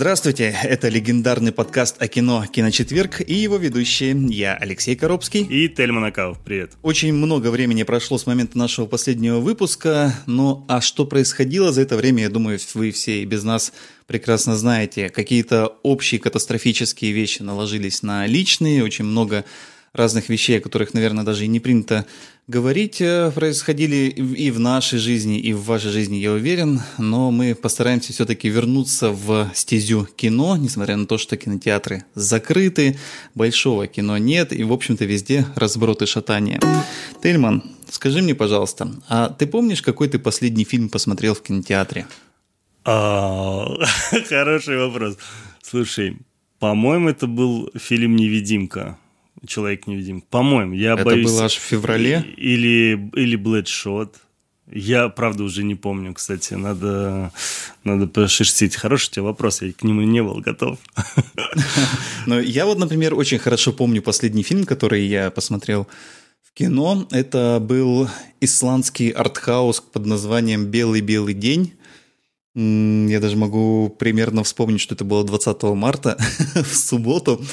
Здравствуйте, это легендарный подкаст о кино «Киночетверг» и его ведущие я, Алексей Коробский. И Тельман Акав, привет. Очень много времени прошло с момента нашего последнего выпуска, но а что происходило за это время, я думаю, вы все и без нас прекрасно знаете. Какие-то общие катастрофические вещи наложились на личные, очень много разных вещей, о которых, наверное, даже и не принято говорить, э, происходили и в нашей жизни, и в вашей жизни, я уверен, но мы постараемся все-таки вернуться в стезю кино, несмотря на то, что кинотеатры закрыты, большого кино нет, и, в общем-то, везде разброты шатания. Тельман, скажи мне, пожалуйста, а ты помнишь, какой ты последний фильм посмотрел в кинотеатре? А, хороший вопрос. Слушай, по-моему, это был фильм «Невидимка». Человек-невидимка. По-моему, я Это боюсь... Это было аж в феврале? Или, или Bloodshot. Я, правда, уже не помню, кстати. Надо, надо пошерстить. Хороший у тебя вопрос, я к нему не был готов. Но я вот, например, очень хорошо помню последний фильм, который я посмотрел в кино. Это был исландский артхаус под названием «Белый-белый день». Я даже могу примерно вспомнить, что это было 20 марта в субботу.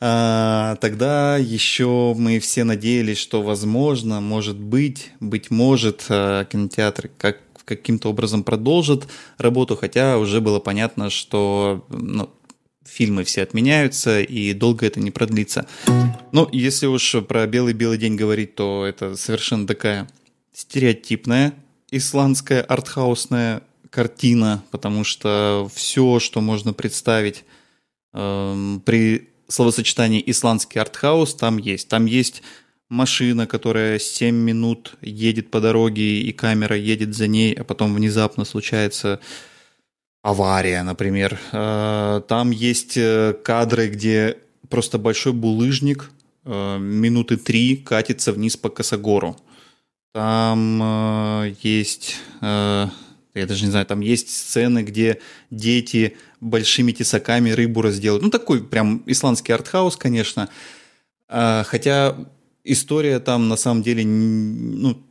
А, тогда еще мы все надеялись, что возможно, может быть, быть может, а, кинотеатры как каким-то образом продолжат работу, хотя уже было понятно, что ну, фильмы все отменяются и долго это не продлится. Ну, если уж про белый-белый день говорить, то это совершенно такая стереотипная исландская артхаусная картина, потому что все, что можно представить э, при словосочетание исландский артхаус там есть. Там есть машина, которая 7 минут едет по дороге, и камера едет за ней, а потом внезапно случается авария, например. Э, там есть э, кадры, где просто большой булыжник э, минуты три катится вниз по косогору. Там есть я даже не знаю, там есть сцены, где дети большими тесаками рыбу разделают. Ну, такой прям исландский артхаус, конечно. А, хотя история там на самом деле ну,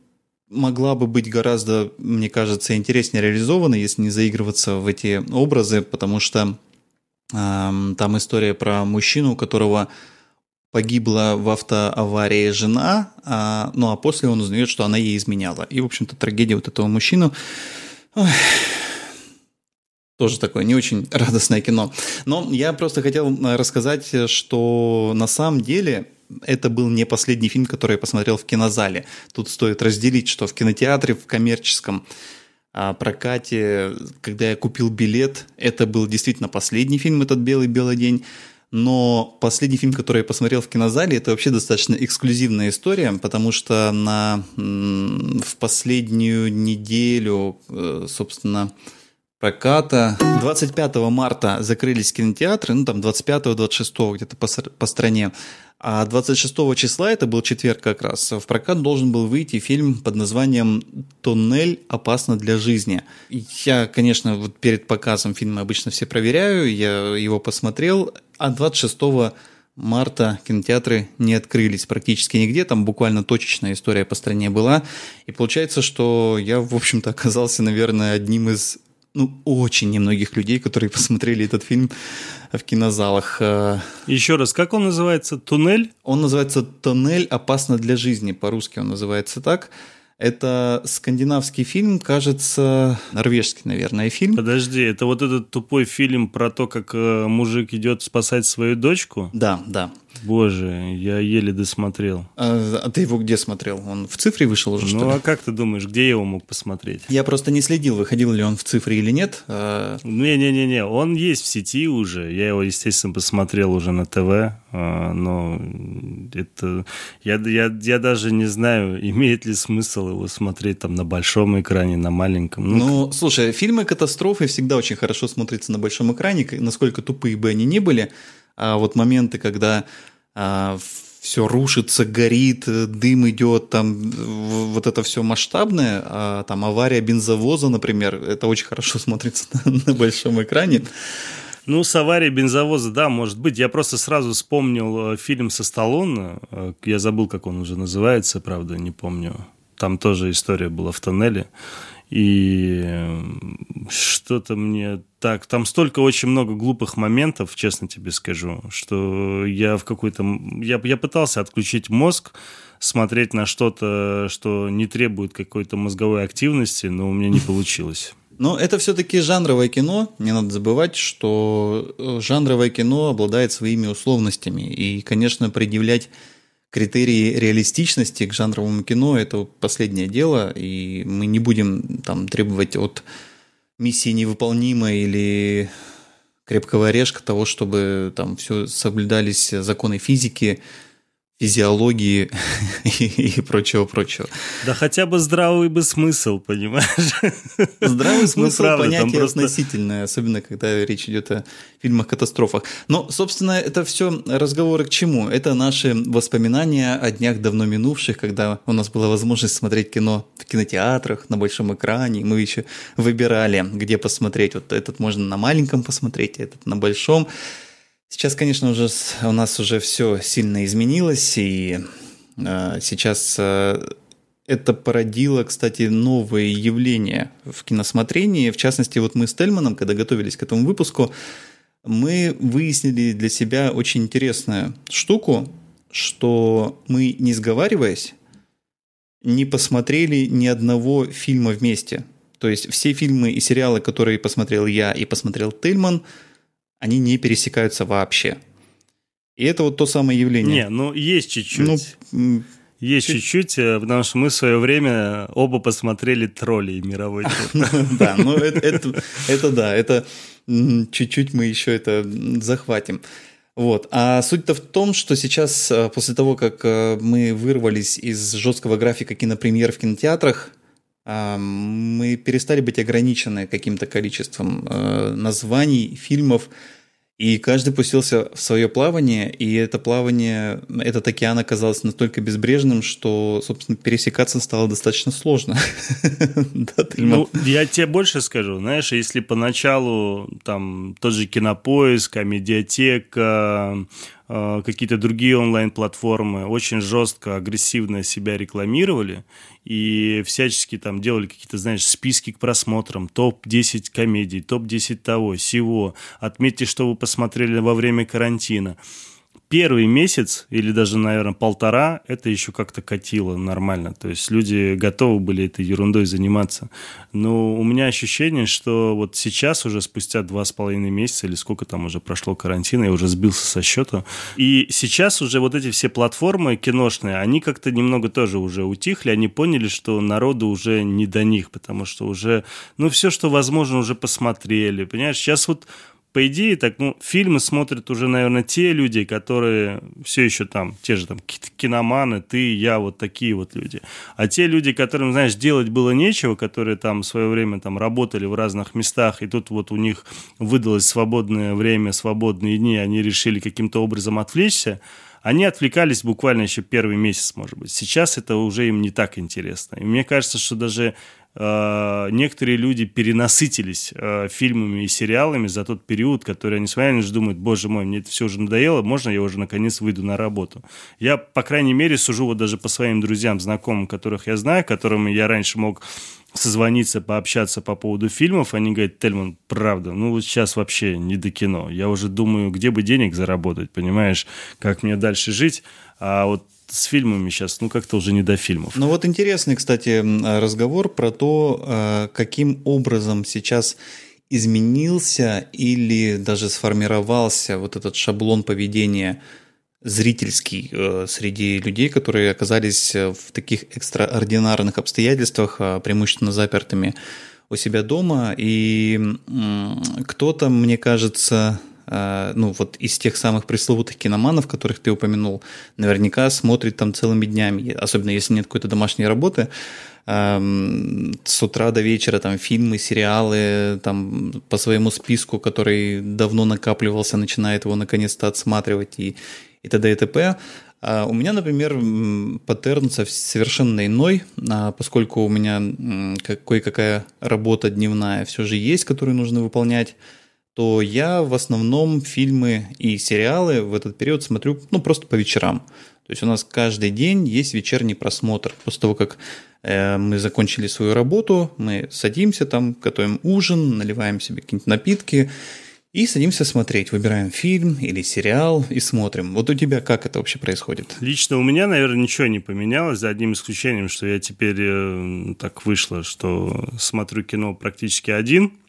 могла бы быть гораздо, мне кажется, интереснее реализована, если не заигрываться в эти образы, потому что э, там история про мужчину, у которого погибла в автоаварии жена, а, ну а после он узнает, что она ей изменяла. И, в общем-то, трагедия вот этого мужчину Ой. Тоже такое не очень радостное кино. Но я просто хотел э, рассказать, что на самом деле это был не последний фильм, который я посмотрел в кинозале. Тут стоит разделить, что в кинотеатре, в коммерческом а, прокате, когда я купил билет, это был действительно последний фильм, этот «Белый-белый день». Но последний фильм, который я посмотрел в кинозале, это вообще достаточно эксклюзивная история, потому что на, в последнюю неделю, э, собственно, проката. 25 марта закрылись кинотеатры, ну там 25-26 где-то по, по стране. А 26 числа, это был четверг как раз, в прокат должен был выйти фильм под названием «Туннель опасно для жизни». Я, конечно, вот перед показом фильма обычно все проверяю, я его посмотрел, а 26 марта кинотеатры не открылись практически нигде, там буквально точечная история по стране была. И получается, что я, в общем-то, оказался, наверное, одним из ну, очень немногих людей, которые посмотрели этот фильм в кинозалах. Э, Еще раз, как он называется? Туннель? Он называется «Туннель опасно для жизни», по-русски он называется так. Это скандинавский фильм, кажется, норвежский, наверное, фильм. Подожди, это вот этот тупой фильм про то, как э, мужик идет спасать свою дочку? Да, да. Боже, я еле досмотрел. А, а ты его где смотрел? Он в цифре вышел уже, ну, что ли? а как ты думаешь, где я его мог посмотреть? Я просто не следил, выходил ли он в цифре или нет. А, Не-не-не, он есть в сети уже. Я его, естественно, посмотрел уже на ТВ, а, но это... Я, я, я даже не знаю, имеет ли смысл его смотреть там на большом экране, на маленьком. Ну, ну слушай, фильмы катастрофы всегда очень хорошо смотрятся на большом экране, насколько тупые бы они ни были. А вот моменты, когда все рушится, горит, дым идет, там вот это все масштабное, а там авария бензовоза, например, это очень хорошо смотрится на, на большом экране. Ну, с аварией бензовоза, да, может быть. Я просто сразу вспомнил э, фильм со Сталлоне. Э, я забыл, как он уже называется, правда, не помню. Там тоже история была в тоннеле. И что-то мне так... Там столько очень много глупых моментов, честно тебе скажу, что я в какой-то... Я, я пытался отключить мозг, смотреть на что-то, что не требует какой-то мозговой активности, но у меня не получилось. Но это все-таки жанровое кино. Не надо забывать, что э, жанровое кино обладает своими условностями. И, конечно, предъявлять критерии реалистичности к жанровому кино – это последнее дело. И мы не будем там требовать от миссии невыполнимой или крепкого орешка того, чтобы там все соблюдались законы физики, физиологии и, прочего-прочего. Да хотя бы здравый бы смысл, понимаешь? Здравый ну, смысл ну, правда, понятие просто... относительное, особенно когда речь идет о фильмах-катастрофах. Но, собственно, это все разговоры к чему? Это наши воспоминания о днях давно минувших, когда у нас была возможность смотреть кино в кинотеатрах, на большом экране, мы еще выбирали, где посмотреть. Вот этот можно на маленьком посмотреть, этот на большом. Сейчас, конечно, уже у нас уже все сильно изменилось, и э, сейчас э, это породило, кстати, новые явления в киносмотрении. В частности, вот мы с Тельманом, когда готовились к этому выпуску, мы выяснили для себя очень интересную штуку, что мы, не сговариваясь, не посмотрели ни одного фильма вместе. То есть все фильмы и сериалы, которые посмотрел я и посмотрел Тельман – они не пересекаются вообще. И это вот то самое явление. Не, ну есть чуть-чуть. Ну, есть чуть-чуть, э, потому что мы в свое время оба посмотрели троллей мировой Да, ну это да, это чуть-чуть мы еще это захватим. Вот. А суть-то в том, что сейчас, э, после того, как э, мы вырвались из жесткого графика кинопремьер в кинотеатрах, мы перестали быть ограничены каким-то количеством э, названий, фильмов, и каждый пустился в свое плавание, и это плавание, этот океан оказался настолько безбрежным, что, собственно, пересекаться стало достаточно сложно. ну, я тебе больше скажу, знаешь, если поначалу там тот же Кинопоиск, Медиатека, какие-то другие онлайн-платформы очень жестко, агрессивно себя рекламировали, и всячески там делали какие-то, знаешь, списки к просмотрам, топ-10 комедий, топ-10 того, всего. Отметьте, что вы посмотрели во время карантина первый месяц или даже, наверное, полтора, это еще как-то катило нормально. То есть люди готовы были этой ерундой заниматься. Но у меня ощущение, что вот сейчас уже спустя два с половиной месяца или сколько там уже прошло карантина, я уже сбился со счета. И сейчас уже вот эти все платформы киношные, они как-то немного тоже уже утихли, они поняли, что народу уже не до них, потому что уже, ну, все, что возможно, уже посмотрели. Понимаешь, сейчас вот по идее, так, ну, фильмы смотрят уже, наверное, те люди, которые все еще там, те же там киноманы, ты, я, вот такие вот люди. А те люди, которым, знаешь, делать было нечего, которые там в свое время там работали в разных местах, и тут вот у них выдалось свободное время, свободные дни, они решили каким-то образом отвлечься, они отвлекались буквально еще первый месяц, может быть. Сейчас это уже им не так интересно. И мне кажется, что даже некоторые люди перенасытились э, фильмами и сериалами за тот период, который они смотрели, же думают, боже мой, мне это все уже надоело, можно я уже наконец выйду на работу. Я, по крайней мере, сужу вот даже по своим друзьям, знакомым, которых я знаю, которыми я раньше мог созвониться, пообщаться по поводу фильмов, они говорят, Тельман, правда, ну вот сейчас вообще не до кино. Я уже думаю, где бы денег заработать, понимаешь, как мне дальше жить. А вот с фильмами сейчас, ну, как-то уже не до фильмов. Ну, вот интересный, кстати, разговор про то, э, каким образом сейчас изменился или даже сформировался вот этот шаблон поведения зрительский э, среди людей, которые оказались в таких экстраординарных обстоятельствах, а, преимущественно запертыми у себя дома. И кто-то, мне кажется, Э, ну, вот из тех самых пресловутых киноманов, которых ты упомянул, наверняка смотрит там целыми днями, особенно если нет какой-то домашней работы, эм, с утра до вечера там фильмы, сериалы, там по своему списку, который давно накапливался, начинает его наконец-то отсматривать и, и т.д. и т.п. А у меня, например, паттерн совершенно иной, а поскольку у меня кое-какая работа дневная все же есть, которую нужно выполнять то я в основном фильмы и сериалы в этот период смотрю ну, просто по вечерам. То есть у нас каждый день есть вечерний просмотр. После того, как э, мы закончили свою работу, мы садимся там, готовим ужин, наливаем себе какие-нибудь напитки и садимся смотреть. Выбираем фильм или сериал и смотрим. Вот у тебя как это вообще происходит? Лично у меня, наверное, ничего не поменялось, за одним исключением, что я теперь э, так вышло, что смотрю кино практически один –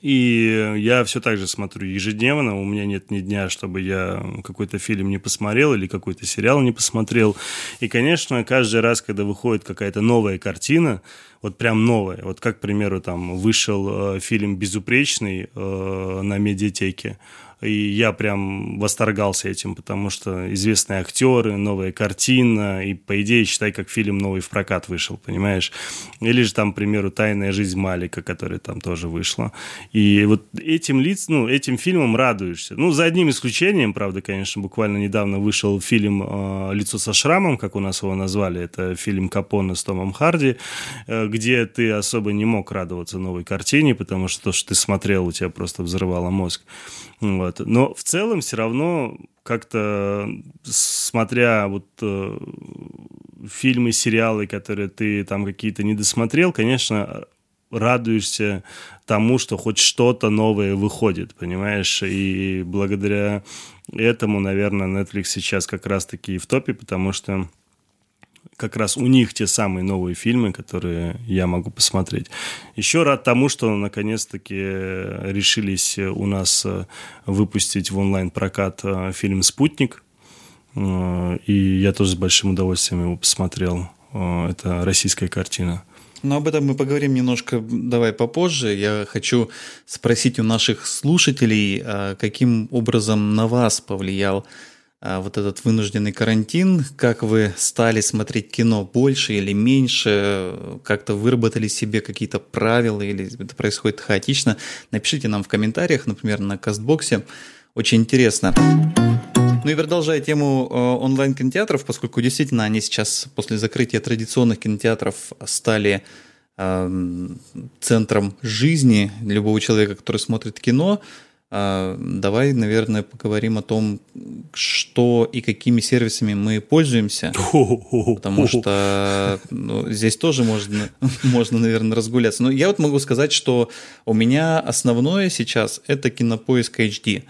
и я все так же смотрю ежедневно. У меня нет ни дня, чтобы я какой-то фильм не посмотрел или какой-то сериал не посмотрел. И, конечно, каждый раз, когда выходит какая-то новая картина, вот прям новая, вот как, к примеру, там вышел э, фильм «Безупречный» э, на медиатеке, и я прям восторгался этим, потому что известные актеры, новая картина, и, по идее, считай, как фильм новый в прокат вышел, понимаешь? Или же там, к примеру, «Тайная жизнь Малика», которая там тоже вышла. И вот этим лиц, ну, этим фильмом радуешься. Ну, за одним исключением, правда, конечно, буквально недавно вышел фильм э, «Лицо со шрамом», как у нас его назвали, это фильм Капона с Томом Харди, э, где ты особо не мог радоваться новой картине, потому что то, что ты смотрел, у тебя просто взрывало мозг. Вот. Но в целом все равно как-то, смотря вот э, фильмы, сериалы, которые ты там какие-то не досмотрел, конечно, радуешься тому, что хоть что-то новое выходит, понимаешь? И благодаря этому, наверное, Netflix сейчас как раз-таки в топе, потому что как раз у них те самые новые фильмы, которые я могу посмотреть. Еще рад тому, что наконец-таки решились у нас э, выпустить в онлайн-прокат э, фильм «Спутник». Э, и я тоже с большим удовольствием его посмотрел. Это российская картина. Но об этом мы поговорим немножко, давай попозже. Я хочу спросить у наших слушателей, каким образом на вас повлиял вот этот вынужденный карантин, как вы стали смотреть кино больше или меньше, как-то выработали себе какие-то правила или это происходит хаотично, напишите нам в комментариях, например, на Кастбоксе. Очень интересно. Ну и продолжая тему э, онлайн-кинотеатров, поскольку действительно они сейчас после закрытия традиционных кинотеатров стали э, центром жизни любого человека, который смотрит кино, а, давай, наверное, поговорим о том, что и какими сервисами мы пользуемся, потому что ну, здесь тоже можно, можно, наверное, разгуляться. Но я вот могу сказать, что у меня основное сейчас это Кинопоиск HD.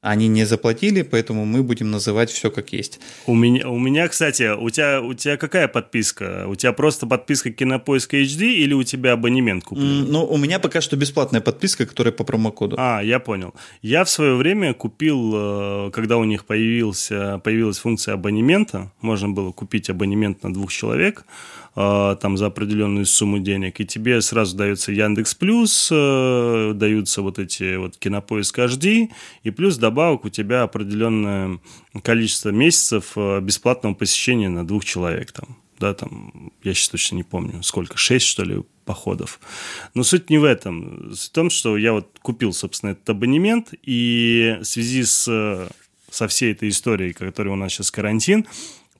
Они не заплатили, поэтому мы будем называть все как есть. У меня, у меня, кстати, у тебя, у тебя какая подписка? У тебя просто подписка Кинопоиска HD или у тебя абонемент куплен? Ну, у меня пока что бесплатная подписка, которая по промокоду. А, я понял. Я в свое время купил, э, когда у них появился, появилась функция абонемента, можно было купить абонемент на двух человек, там за определенную сумму денег, и тебе сразу дается Яндекс Плюс, э, даются вот эти вот Кинопоиск HD, и плюс добавок у тебя определенное количество месяцев э, бесплатного посещения на двух человек там. Да, там, я сейчас точно не помню, сколько, шесть, что ли, походов. Но суть не в этом. Суть в том, что я вот купил, собственно, этот абонемент, и в связи с, со всей этой историей, которая у нас сейчас карантин,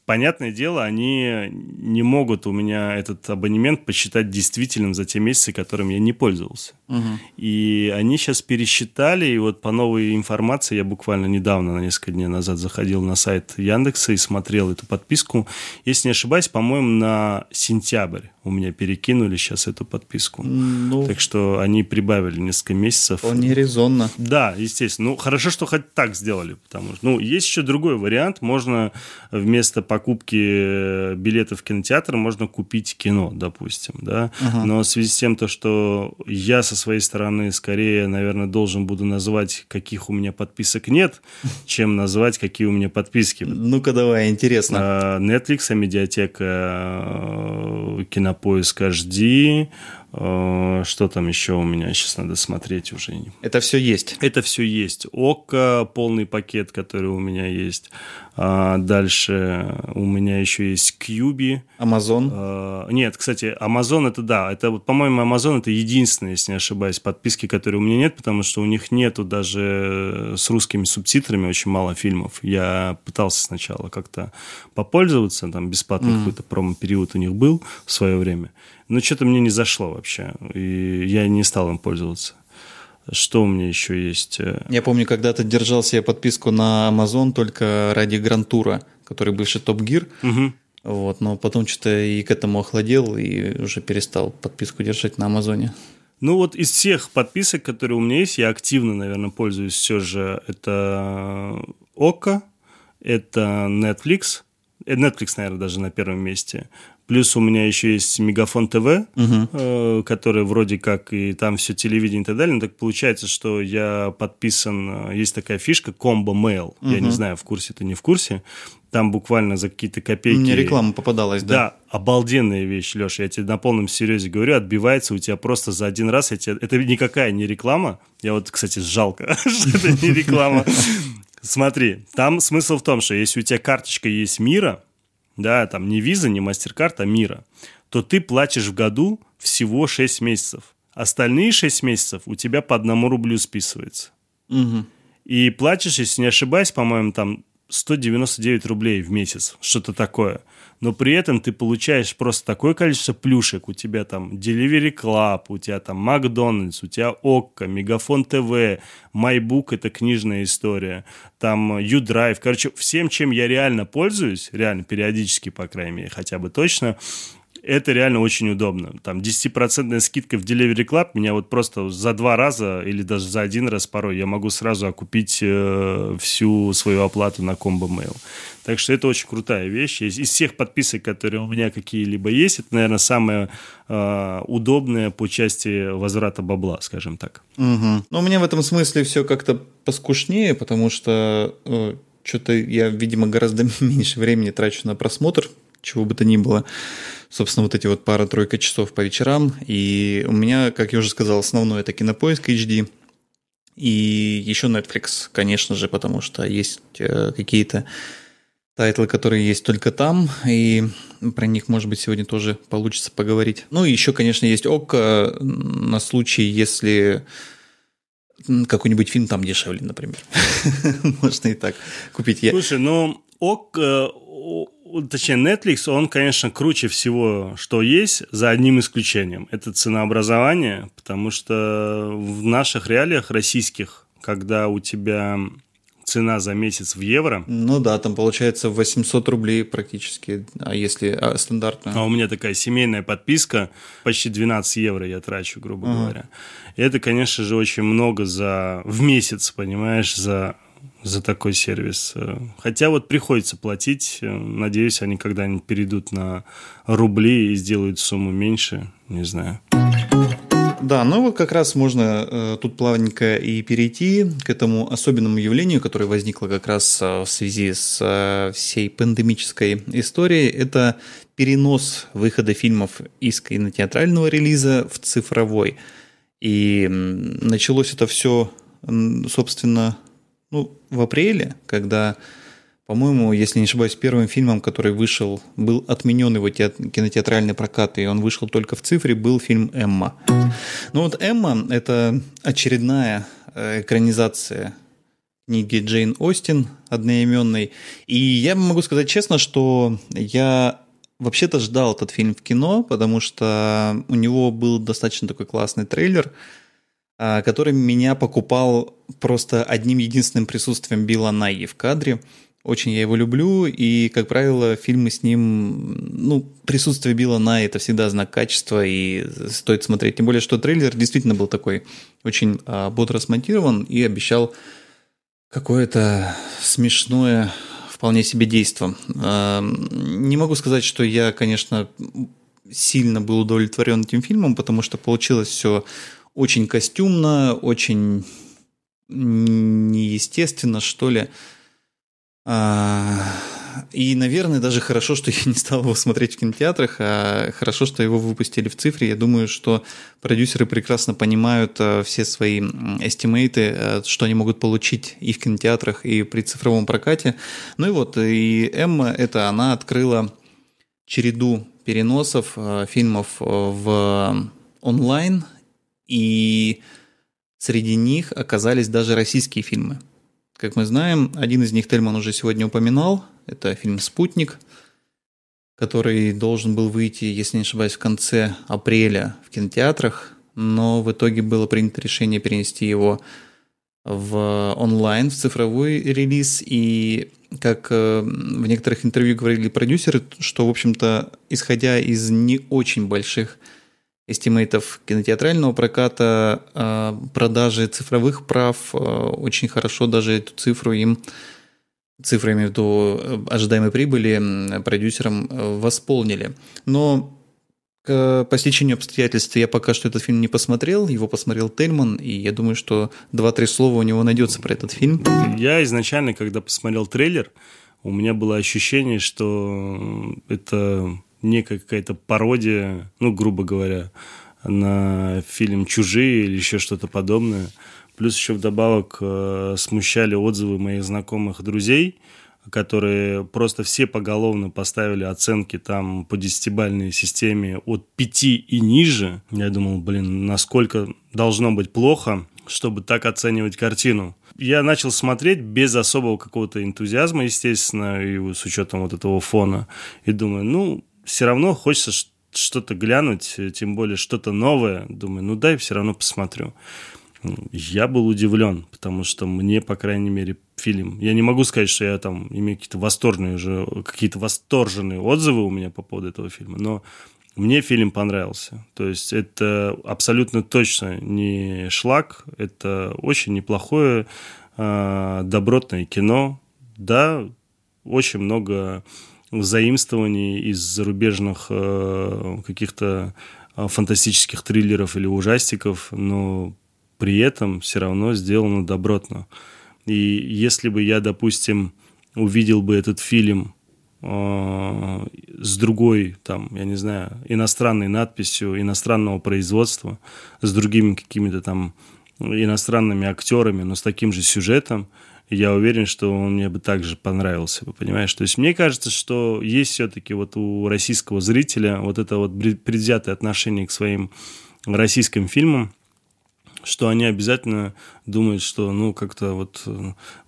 понятное дело, они не могут у меня этот абонемент посчитать действительным за те месяцы, которым я не пользовался. Угу. И они сейчас пересчитали, и вот по новой информации, я буквально недавно, на несколько дней назад, заходил на сайт Яндекса и смотрел эту подписку. Если не ошибаюсь, по-моему, на сентябрь у меня перекинули сейчас эту подписку. Ну, так что они прибавили несколько месяцев. Вполне резонно. Да, естественно. Ну, хорошо, что хоть так сделали, потому что, ну, есть еще другой вариант. Можно вместо покупки билетов в кинотеатр можно купить кино, допустим, да. Ага. Но в связи с тем, то, что я со своей стороны скорее, наверное, должен буду назвать, каких у меня подписок нет, чем назвать, какие у меня подписки. Ну-ка давай, интересно. А, Netflix, медиатека, э, Кинопоиск HD, Э, что там еще у меня? Сейчас надо смотреть уже. Это все есть? Это все есть. ОККО, полный пакет, который у меня есть. А дальше у меня еще есть Кьюби. Амазон? А, нет, кстати, Амазон это да. Это, вот, по-моему, Амазон это единственная, если не ошибаюсь, подписки, которые у меня нет, потому что у них нету даже с русскими субтитрами очень мало фильмов. Я пытался сначала как-то попользоваться, там бесплатный mm. какой-то промо-период у них был в свое время но что-то мне не зашло вообще, и я не стал им пользоваться. Что у меня еще есть? Я помню, когда-то держал себе подписку на Amazon только ради Грантура, который бывший Топ Гир. Мгм. Вот, но потом что-то и к этому охладел, и уже перестал подписку держать на Амазоне. Ну вот из всех подписок, которые у меня есть, я активно, наверное, пользуюсь все же. Это ОККО, это Netflix. Э, Netflix, наверное, даже на первом месте. Плюс у меня еще есть Мегафон ТВ, э, который вроде как и там все телевидение и так далее. Но так получается, что я подписан, э, есть такая фишка Combo Mail. Я не знаю, в курсе ты не в курсе. Там буквально за какие-то копейки... Мне реклама попадалась, да? Да, обалденная вещь, Леша. Я тебе на полном серьезе говорю, отбивается у тебя просто за один раз. Я тебе- Это никакая не реклама. Я вот, кстати, жалко, что это не реклама. Смотри, там смысл в том, что если у тебя карточка есть мира, да, там не виза, не мастер-карт, а мира, то ты платишь в году всего 6 месяцев. Остальные 6 месяцев у тебя по одному рублю списывается. Мгм. И платишь, если не ошибаюсь, по-моему, там 199 рублей в месяц, что-то такое. Но при этом ты получаешь просто такое количество плюшек. У тебя там Delivery Club, у тебя там Макдональдс, у тебя ОККО, Мегафон ТВ, MyBook – это книжная история, там U-Drive. Короче, всем, чем я реально пользуюсь, реально периодически, по крайней мере, хотя бы точно, это реально очень удобно. Там 10% скидка в Delivery Club меня вот просто за два раза или даже за один раз порой я могу сразу окупить э, всю свою оплату на Combo Mail. Так что это очень крутая вещь. Из, всех подписок, которые у меня какие-либо есть, это, наверное, самое э, удобное по части возврата бабла, скажем так. Мгм. Ну, у меня в этом смысле все как-то поскушнее, потому что что-то я, видимо, гораздо меньше времени трачу на просмотр, чего бы то ни было. Собственно, вот эти вот пара-тройка часов по вечерам. И у меня, как я уже сказал, основное это кинопоиск HD. И еще Netflix, конечно же, потому что есть э, какие-то title ы, которые есть только там, и про них, может быть, сегодня тоже получится поговорить. Ну и еще, конечно, есть Okko на случай, если какой-нибудь фильм там дешевле, например. Можно и так купить. Слушай, ну, Okko, э, о- о- точнее, Netflix, он, конечно, круче всего, что есть, за одним исключением. Это ценообразование, потому что в наших реалиях российских, когда у тебя цена за месяц в евро, Ну да, там получается 800 рублей практически, а если а, стандартную? а у меня такая семейная подписка, почти 12 евро я трачу, грубо говоря. И это, конечно же, очень много за в месяц, понимаешь, за за такой сервис. Хотя вот приходится платить. Надеюсь, они когда-нибудь перейдут на рубли и сделают сумму меньше. Не знаю. Да, ну вот как раз можно э, тут плавненько и перейти к этому особенному явлению, которое возникло как раз э, в связи с э, всей пандемической историей. Это перенос выхода фильмов из кинотеатрального релиза в цифровой. И началось это все, собственно, ну, в апреле, когда, по-моему, если не ошибаюсь, первым фильмом, который вышел, был отменен его теат- кинотеатральный прокат, и он вышел только в цифре, был фильм «Эмма». Ну вот «Эмма» — это очередная э, экранизация книги Джейн Остин одноименной. И я могу сказать честно, что я вообще-то ждал этот фильм в кино, потому что у него был достаточно такой классный трейлер, который меня покупал просто одним единственным присутствием Билла Найи в кадре. Очень я его люблю, и, как правило, фильмы с ним, ну, присутствие Билла Найи – это всегда знак качества, и стоит смотреть. Тем более, что трейлер действительно был такой очень а, бодро смонтирован и обещал какое-то смешное вполне себе действо. А, Не могу сказать, что я, конечно, сильно был удовлетворен этим фильмом, потому что получилось все очень костюмно, очень неестественно, что ли. А, И, наверное, даже хорошо, что я не стал его смотреть в кинотеатрах, а хорошо, что его выпустили в цифре. Я думаю, что продюсеры прекрасно понимают а, все свои эстимейты, а, что они могут получить и в кинотеатрах, и при цифровом прокате. Ну и вот, и Эмма, это она открыла череду переносов а, фильмов в онлайн, и среди них оказались даже российские фильмы. Как мы знаем, один из них Тельман уже сегодня упоминал. Это фильм «Спутник», который должен был выйти, если не ошибаюсь, в конце апреля в кинотеатрах, но в итоге было принято решение перенести его в онлайн, в цифровой релиз, и как э, в некоторых интервью говорили продюсеры, что, в общем-то, исходя из не очень больших estimate ов кинотеатрального проката, э, продажи цифровых прав э, очень хорошо даже эту цифру им цифры, имею в виду ожидаемой прибыли, продюсерам восполнили. Но по стечению обстоятельств я пока что этот фильм не посмотрел, его посмотрел Тельман, и я думаю, что два-три слова у него найдется про этот фильм. Я изначально, когда посмотрел трейлер, у меня было ощущение, что это некая какая-то пародия, ну, грубо говоря, на фильм «Чужие» или еще что-то подобное. Плюс еще вдобавок э, смущали отзывы моих знакомых друзей – которые просто все поголовно поставили оценки там по десятибальной системе от 5 и ниже. Я думал, блин, насколько должно быть плохо, чтобы так оценивать картину. Я начал смотреть без особого какого-то энтузиазма, естественно, и с учетом вот этого фона. И думаю, ну, все равно хочется что-то глянуть, тем более что-то новое. Думаю, ну дай все равно посмотрю. Я был удивлен, потому что мне, по крайней мере, фильм. Я не могу сказать, что я там имею какие-то восторженные уже, какие-то восторженные отзывы у меня по поводу этого фильма, но мне фильм понравился. То есть это абсолютно точно не шлак, это очень неплохое э, добротное кино. Да, очень много заимствований из зарубежных э, каких-то э, фантастических триллеров или ужастиков, но при этом все равно сделано добротно. И если бы я, допустим, увидел бы этот фильм э, с другой, там, я не знаю, иностранной надписью, иностранного производства, с другими какими-то там иностранными актерами, но с таким же сюжетом, я уверен, что он мне бы также понравился понимаешь? То есть мне кажется, что есть все-таки вот у российского зрителя вот это вот предвзятое отношение к своим российским фильмам, что они обязательно думают, что, ну, как-то вот,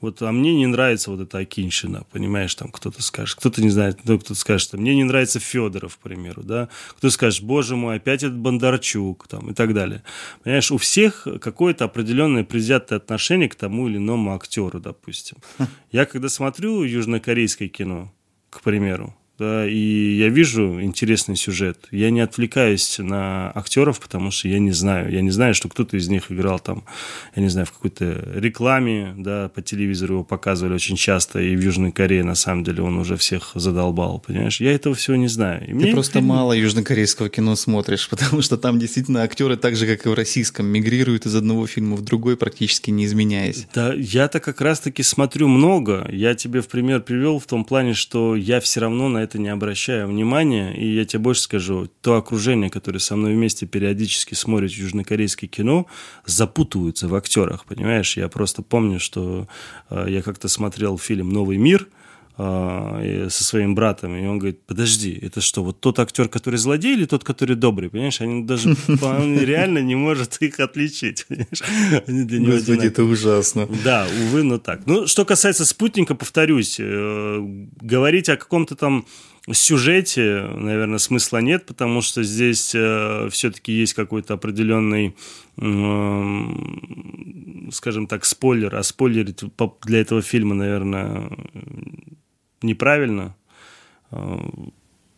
вот, а мне не нравится вот эта Акиншина, понимаешь, там кто-то скажет, кто-то не знает, ну, кто-то скажет, что мне не нравится Федоров, к примеру, да, кто-то скажет, боже мой, опять этот Бондарчук, там, и так далее. Понимаешь, у всех какое-то определенное предвзятое отношение к тому или иному актеру, допустим. Я когда смотрю южнокорейское кино, к примеру, да, и я вижу интересный сюжет. Я не отвлекаюсь на актеров, потому что я не знаю. Я не знаю, что кто-то из них играл там, я не знаю, в какой-то рекламе, да, по телевизору его показывали очень часто, и в Южной Корее, на самом деле, он уже всех задолбал, понимаешь? Я этого всего не знаю. И Ты просто фильм... мало южнокорейского кино смотришь, потому что там действительно актеры так же, как и в российском, мигрируют из одного фильма в другой, практически не изменяясь. Да, я-то как раз-таки смотрю много. Я тебе в пример привел в том плане, что я все равно на это не обращаю внимания, и я тебе больше скажу, то окружение, которое со мной вместе периодически смотрит южнокорейское кино, запутываются в актерах, понимаешь? Я просто помню, что э, я как-то смотрел фильм «Новый мир», э, со своим братом, и он говорит, подожди, это что, вот тот актер, который злодей, или тот, который добрый, понимаешь? Они даже, он реально не может их отличить, понимаешь? Они для него Господи, это ужасно. Да, увы, но так. Ну, что касается «Спутника», повторюсь, э, говорить о каком-то там сюжете, наверное, смысла нет, потому что здесь э, все-таки есть какой-то определенный, э, скажем так, спойлер. А спойлерить для этого фильма, наверное, неправильно. Э,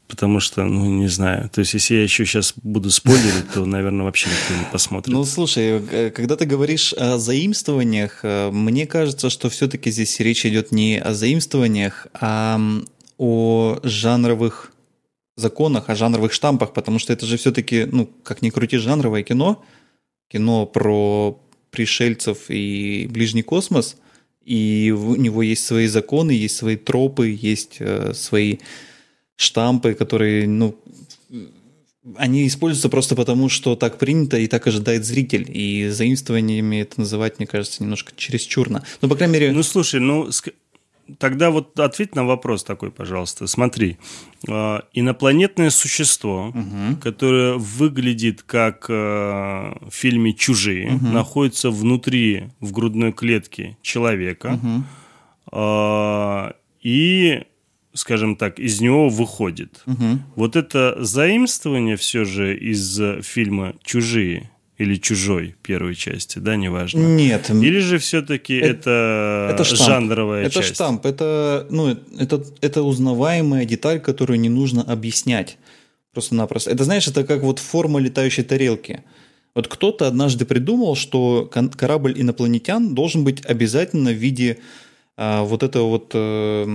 потому что, ну, не знаю. То есть, если я еще сейчас буду спойлерить, то, наверное, вообще никто не посмотрит. Ну, слушай, э, когда ты говоришь о заимствованиях, э, мне кажется, что все-таки здесь речь идет не о заимствованиях, а о жанровых законах, о жанровых штампах, потому что это же все-таки, ну, как ни крути, жанровое кино, кино про пришельцев и ближний космос, и у него есть свои законы, есть свои тропы, есть э, свои штампы, которые, ну, они используются просто потому, что так принято и так ожидает зритель. И заимствованиями это называть, мне кажется, немножко чересчурно. Ну, по крайней мере... Ну, слушай, ну, Тогда вот ответь на вопрос такой, пожалуйста. Смотри, э, инопланетное существо, угу. которое выглядит как э, в фильме «Чужие», угу. находится внутри, в грудной клетке человека, угу. и, скажем так, из него выходит. Угу. Вот это заимствование все же из фильма «Чужие» или чужой первой части, да, неважно. Нет. Или же все-таки это, это, это жанровая это часть? Это штамп, это, ну, это, это узнаваемая деталь, которую не нужно объяснять просто-напросто. Это, знаешь, это как вот форма летающей тарелки. Вот кто-то однажды придумал, что корабль инопланетян должен быть обязательно в виде а, вот этого вот э,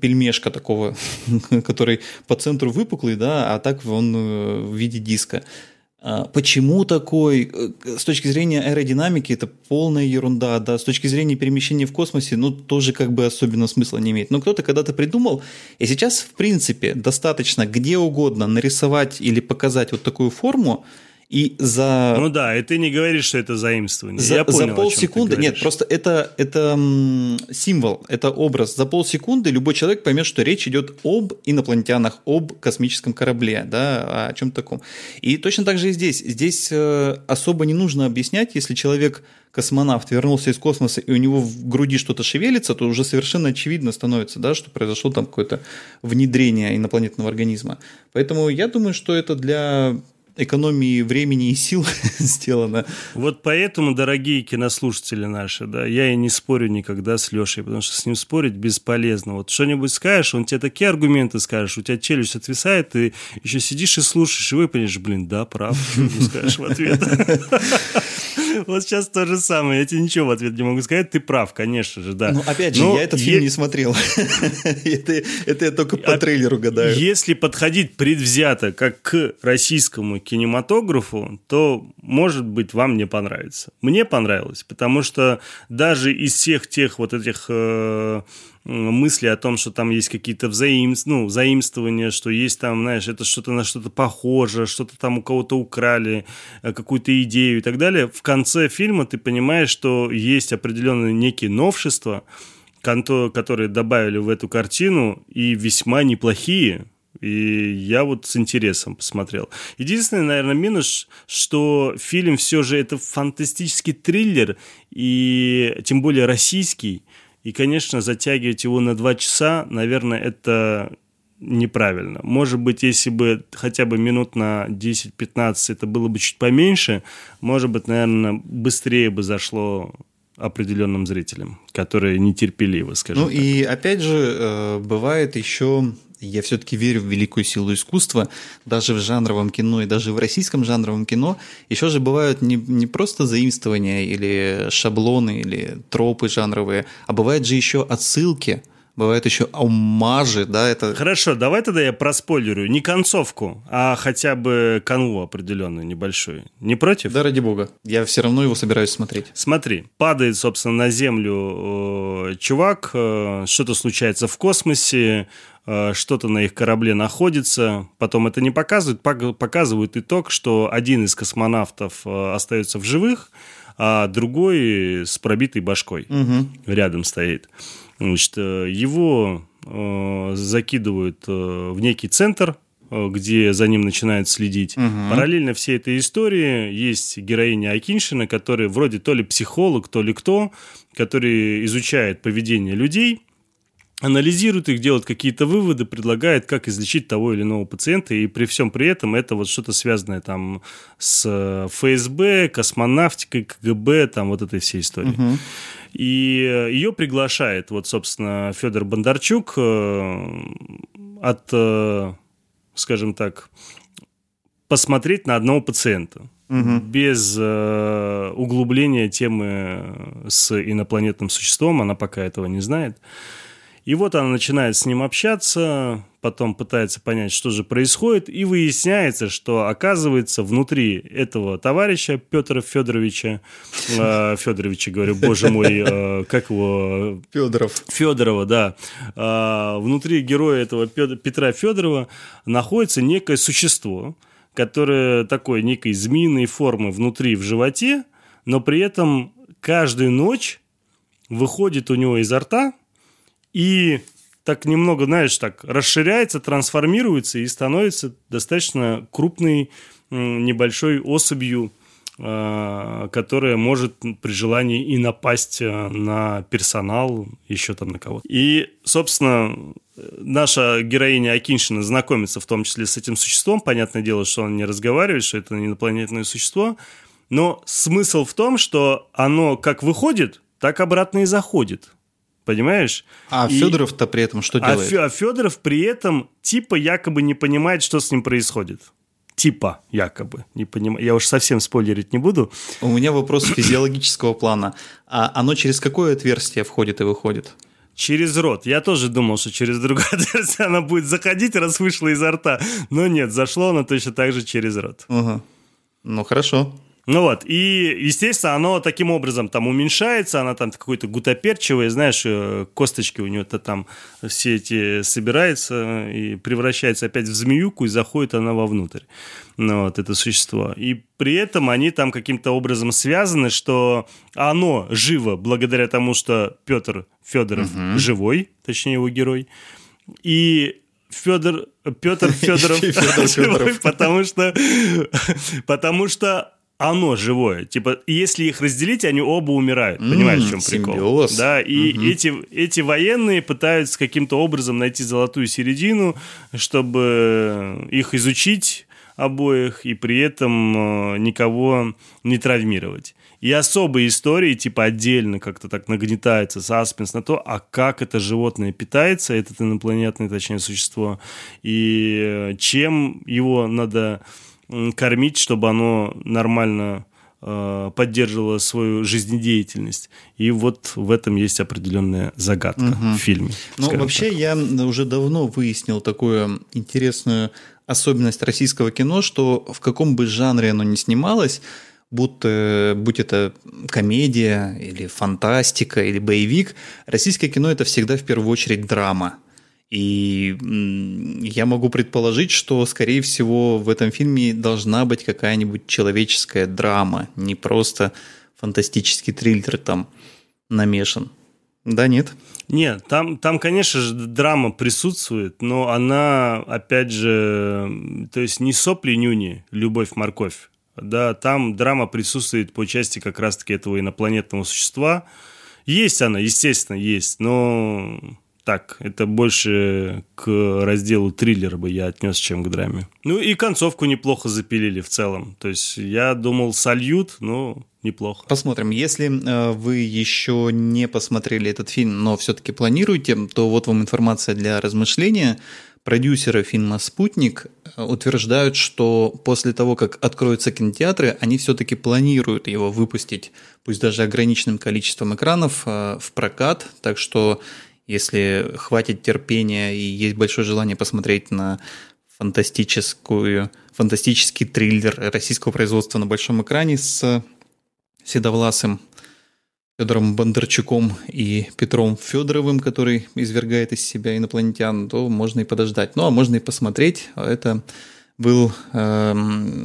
пельмешка такого, который по центру выпуклый, да, а так он э, в виде диска. А, почему такой? Э, с точки зрения аэродинамики это полная ерунда, да. С точки зрения перемещения в космосе, ну, тоже как бы особенно смысла не имеет. Но кто-то когда-то придумал, и сейчас, в принципе, достаточно где угодно нарисовать или показать вот такую форму, и за... Ну да, и ты не говоришь, что это заимствование. За, Я понял, за полсекунды... Нет, просто это, это символ, это образ. За полсекунды любой человек поймет, что речь идет об инопланетянах, об космическом корабле, да, о чем-то таком. И точно так же и здесь. Здесь э, особо не нужно объяснять, если человек космонавт вернулся из космоса, и у него в груди что-то шевелится, то уже совершенно очевидно становится, да, что произошло там какое-то внедрение инопланетного организма. Поэтому я думаю, что это для экономии времени и сил сделано. Вот поэтому, дорогие кинослушатели наши, да, я и не спорю никогда с Лешей, потому что с ним спорить бесполезно. Вот что-нибудь скажешь, он тебе такие аргументы скажешь, у тебя челюсть отвисает, ты еще сидишь и слушаешь, и выпадешь, блин, да, прав, скажешь в ответ. Вот сейчас то же самое. Я тебе ничего в ответ не могу сказать. Ты прав, конечно же, да. Ну, опять же, я этот фильм не смотрел. Это я только по трейлеру гадаю. Если подходить предвзято, как к российскому кинематографу, то, может быть, вам не понравится. Мне понравилось, потому что даже из всех тех вот этих э, мысли о том, что там есть какие-то взаимств... ну, заимствования, что есть там, знаешь, это что-то на что-то похоже, что-то там у кого-то украли, э, какую-то идею и так далее. В конце фильма ты понимаешь, что есть определенные некие новшества, которые добавили в эту картину, и весьма неплохие, и я вот с интересом посмотрел. Единственный, наверное, минус, что фильм все же это фантастический триллер, и тем более российский. И, конечно, затягивать его на два часа, наверное, это неправильно. Может быть, если бы хотя бы минут на 10-15 это было бы чуть поменьше, может быть, наверное, быстрее бы зашло определенным зрителям, которые нетерпеливы, скажем ну, так. Ну и опять же, э, бывает еще я все-таки верю в великую силу искусства, даже в жанровом кино и даже в российском жанровом кино. Еще же бывают не, не просто заимствования или шаблоны или тропы жанровые, а бывают же еще отсылки – бывают еще омажи, да, это... Хорошо, давай тогда я проспойлерю. Не концовку, а хотя бы канву определенную, небольшую. Не против? Да, ради бога. Я все равно его собираюсь смотреть. Смотри, падает, собственно, на землю э, чувак, э, что-то случается в космосе, э, что-то на их корабле находится. Потом это не показывают, показывают итог, что один из космонавтов э, остается в живых, а другой с пробитой башкой угу. рядом стоит. Значит, э, его э, закидывают э, в некий центр, где за ним начинают следить. Угу. Параллельно всей этой истории есть героиня Акиншина, которая вроде то ли психолог, то ли кто, который изучает поведение людей, анализирует их, делает какие-то выводы, предлагает, как излечить того или иного пациента, и при всем при этом это вот что-то связанное там с ФСБ, космонавтикой, КГБ, там вот этой всей историей. Угу. И ее приглашает, вот, собственно, Федор Бондарчук э, от, э, скажем так, посмотреть на одного пациента. Угу. Без э, углубления темы с инопланетным существом, она пока этого не знает. И вот она начинает с ним общаться, потом пытается понять, что же происходит, и выясняется, что оказывается внутри этого товарища Петра Федоровича, э, Федоровича, говорю, боже мой, э, как его? Федоров. Федорова, да. Э, внутри героя этого Петра Федорова находится некое существо, которое такой некой змеиной формы внутри в животе, но при этом каждую ночь выходит у него изо рта и так немного, знаешь, так расширяется, трансформируется и становится достаточно крупной небольшой особью, а, которая может при желании и напасть а, на персонал, еще там на кого-то. И, собственно, наша героиня Акиншина знакомится в том числе с этим существом. Понятное дело, что он не разговаривает, что это инопланетное существо. Но смысл в том, что оно как выходит, так обратно и заходит. Понимаешь? А и... Федоров-то при этом что делает? А, Федоров при этом типа якобы не понимает, что с ним происходит. Типа, якобы. Не понимаю. Я уж совсем спойлерить не буду. У меня вопрос физиологического плана. А оно через какое отверстие входит и выходит? Через рот. Я тоже думал, что через другое отверстие она будет заходить, раз вышла изо рта. Но нет, зашло оно точно так же через рот. Ага. Ну, хорошо. Ну вот, и, естественно, оно таким образом там уменьшается, она там какой-то гутоперчивая, знаешь, э, косточки у нее-то там все эти собираются и превращается опять в змеюку, и заходит она вовнутрь, ну вот, это существо. И при этом они там каким-то образом связаны, что оно живо благодаря тому, что Петр Федоров угу. живой, точнее его герой, и Федор, Петр Федоров, живой, потому что, потому что оно живое. Типа, если их разделить, они оба умирают. Понимаешь, в чем прикол? Симбиоз. Да, и угу. эти, эти военные пытаются каким-то образом найти золотую середину, чтобы их изучить обоих и при этом э, никого не травмировать. И особые истории, типа отдельно как-то так нагнетается саспенс на то, а как это животное питается, этот инопланетное, точнее, существо, и э, чем его надо кормить, чтобы оно нормально э, поддерживало свою жизнедеятельность. И вот в этом есть определенная загадка угу. в фильме. Ну, вообще, так. я уже давно выяснил такую интересную особенность российского кино, что в каком бы жанре оно ни снималось, будто, будь это комедия или фантастика или боевик, российское кино это всегда в первую очередь драма. И я могу предположить, что, скорее всего, в этом фильме должна быть какая-нибудь человеческая драма, не просто фантастический триллер там намешан. Да, нет? Нет, там, там, конечно же, драма присутствует, но она, опять же, то есть не сопли-нюни, любовь-морковь. Да, там драма присутствует по части как раз-таки этого инопланетного существа. Есть она, естественно, есть, но так, это больше к разделу триллера бы я отнес, чем к драме. Ну и концовку неплохо запилили в целом. То есть я думал, сольют, но неплохо. Посмотрим. Если э, вы еще не посмотрели этот фильм, но все-таки планируете, то вот вам информация для размышления. Продюсеры фильма «Спутник» э, утверждают, что после того, как откроются кинотеатры, они все-таки планируют его выпустить, пусть даже ограниченным количеством экранов, э, в прокат. Так что если хватит терпения и есть большое желание посмотреть на фантастическую, фантастический триллер российского производства на большом экране с седовласым Федором Бондарчуком и Петром Федоровым, который извергает из себя инопланетян, то можно и подождать. Ну, а можно и посмотреть. Это был э,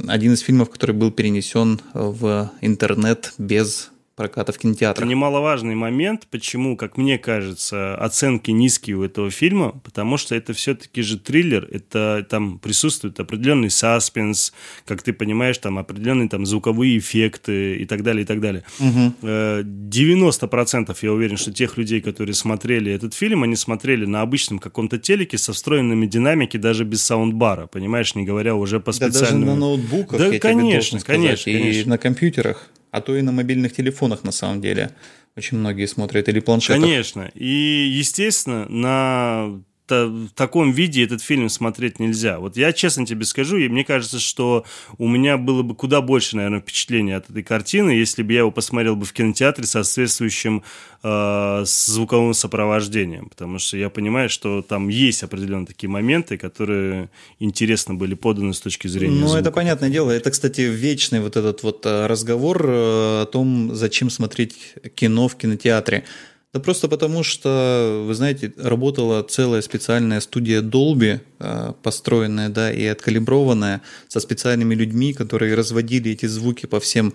один из фильмов, который был перенесен в интернет без проката в кинотеатрах. Это немаловажный момент, почему, как мне кажется, оценки низкие у этого фильма, потому что это все-таки же триллер, это там присутствует определенный саспенс, как ты понимаешь, там определенные там звуковые эффекты и так далее, и так далее. Угу. 90% я уверен, что тех людей, которые смотрели этот фильм, они смотрели на обычном каком-то телеке со встроенными динамики, даже без саундбара, понимаешь, не говоря уже по специальному... Да даже на ноутбуках, да, конечно, конечно, сказать, конечно. И на компьютерах а то и на мобильных телефонах на самом деле. Очень многие смотрят или планшетах. Конечно. И, естественно, на в таком виде этот фильм смотреть нельзя. Вот я честно тебе скажу, и мне кажется, что у меня было бы куда больше, наверное, впечатления от этой картины, если бы я его посмотрел бы в кинотеатре с соответствующим э, звуковым сопровождением, потому что я понимаю, что там есть определенные такие моменты, которые интересно были поданы с точки зрения Ну, звука. это понятное дело. Это, кстати, вечный вот этот вот э, разговор э, о том, зачем смотреть кино в кинотеатре. Да просто потому, что, вы знаете, работала целая специальная студия Dolby, э, построенная, да, и откалиброванная, со специальными людьми, которые разводили эти звуки по всем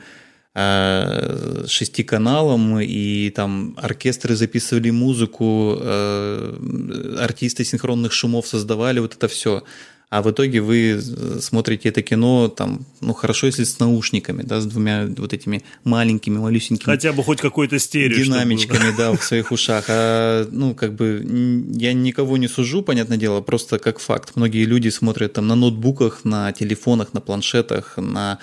э, шести каналам, и там оркестры записывали музыку, э, артисты синхронных шумов создавали вот это все а в итоге вы смотрите это кино, там, ну, хорошо, если с наушниками, да, с двумя вот этими маленькими, малюсенькими... Хотя бы хоть какой-то стерео. Динамичками, да, в своих ушах. А, ну, как бы, я никого не сужу, понятное дело, просто как факт. Многие люди смотрят там на ноутбуках, на телефонах, на планшетах, на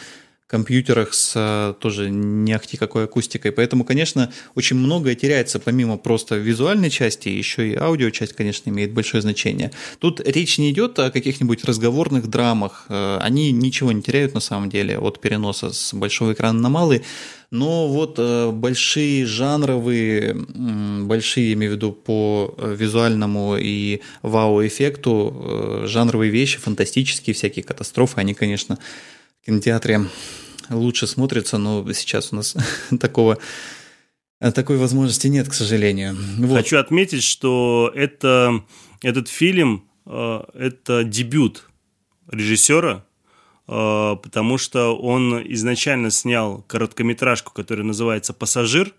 компьютерах с э, тоже не ахти какой акустикой. Поэтому, конечно, очень многое теряется помимо просто визуальной части, еще и аудиочасть, конечно, имеет большое значение. Тут речь не идет о каких-нибудь разговорных драмах. Э, они ничего не теряют на самом деле от переноса с большого экрана на малый. Но вот э, большие жанровые, большие, я имею в виду по визуальному и вау-эффекту, жанровые вещи, фантастические всякие катастрофы, они, конечно, кинотеатре лучше смотрится, но сейчас у нас такого такой возможности нет, к сожалению. Вот. Хочу отметить, что это, этот фильм э, это дебют режиссера, э, потому что он изначально снял короткометражку, которая называется «Пассажир»,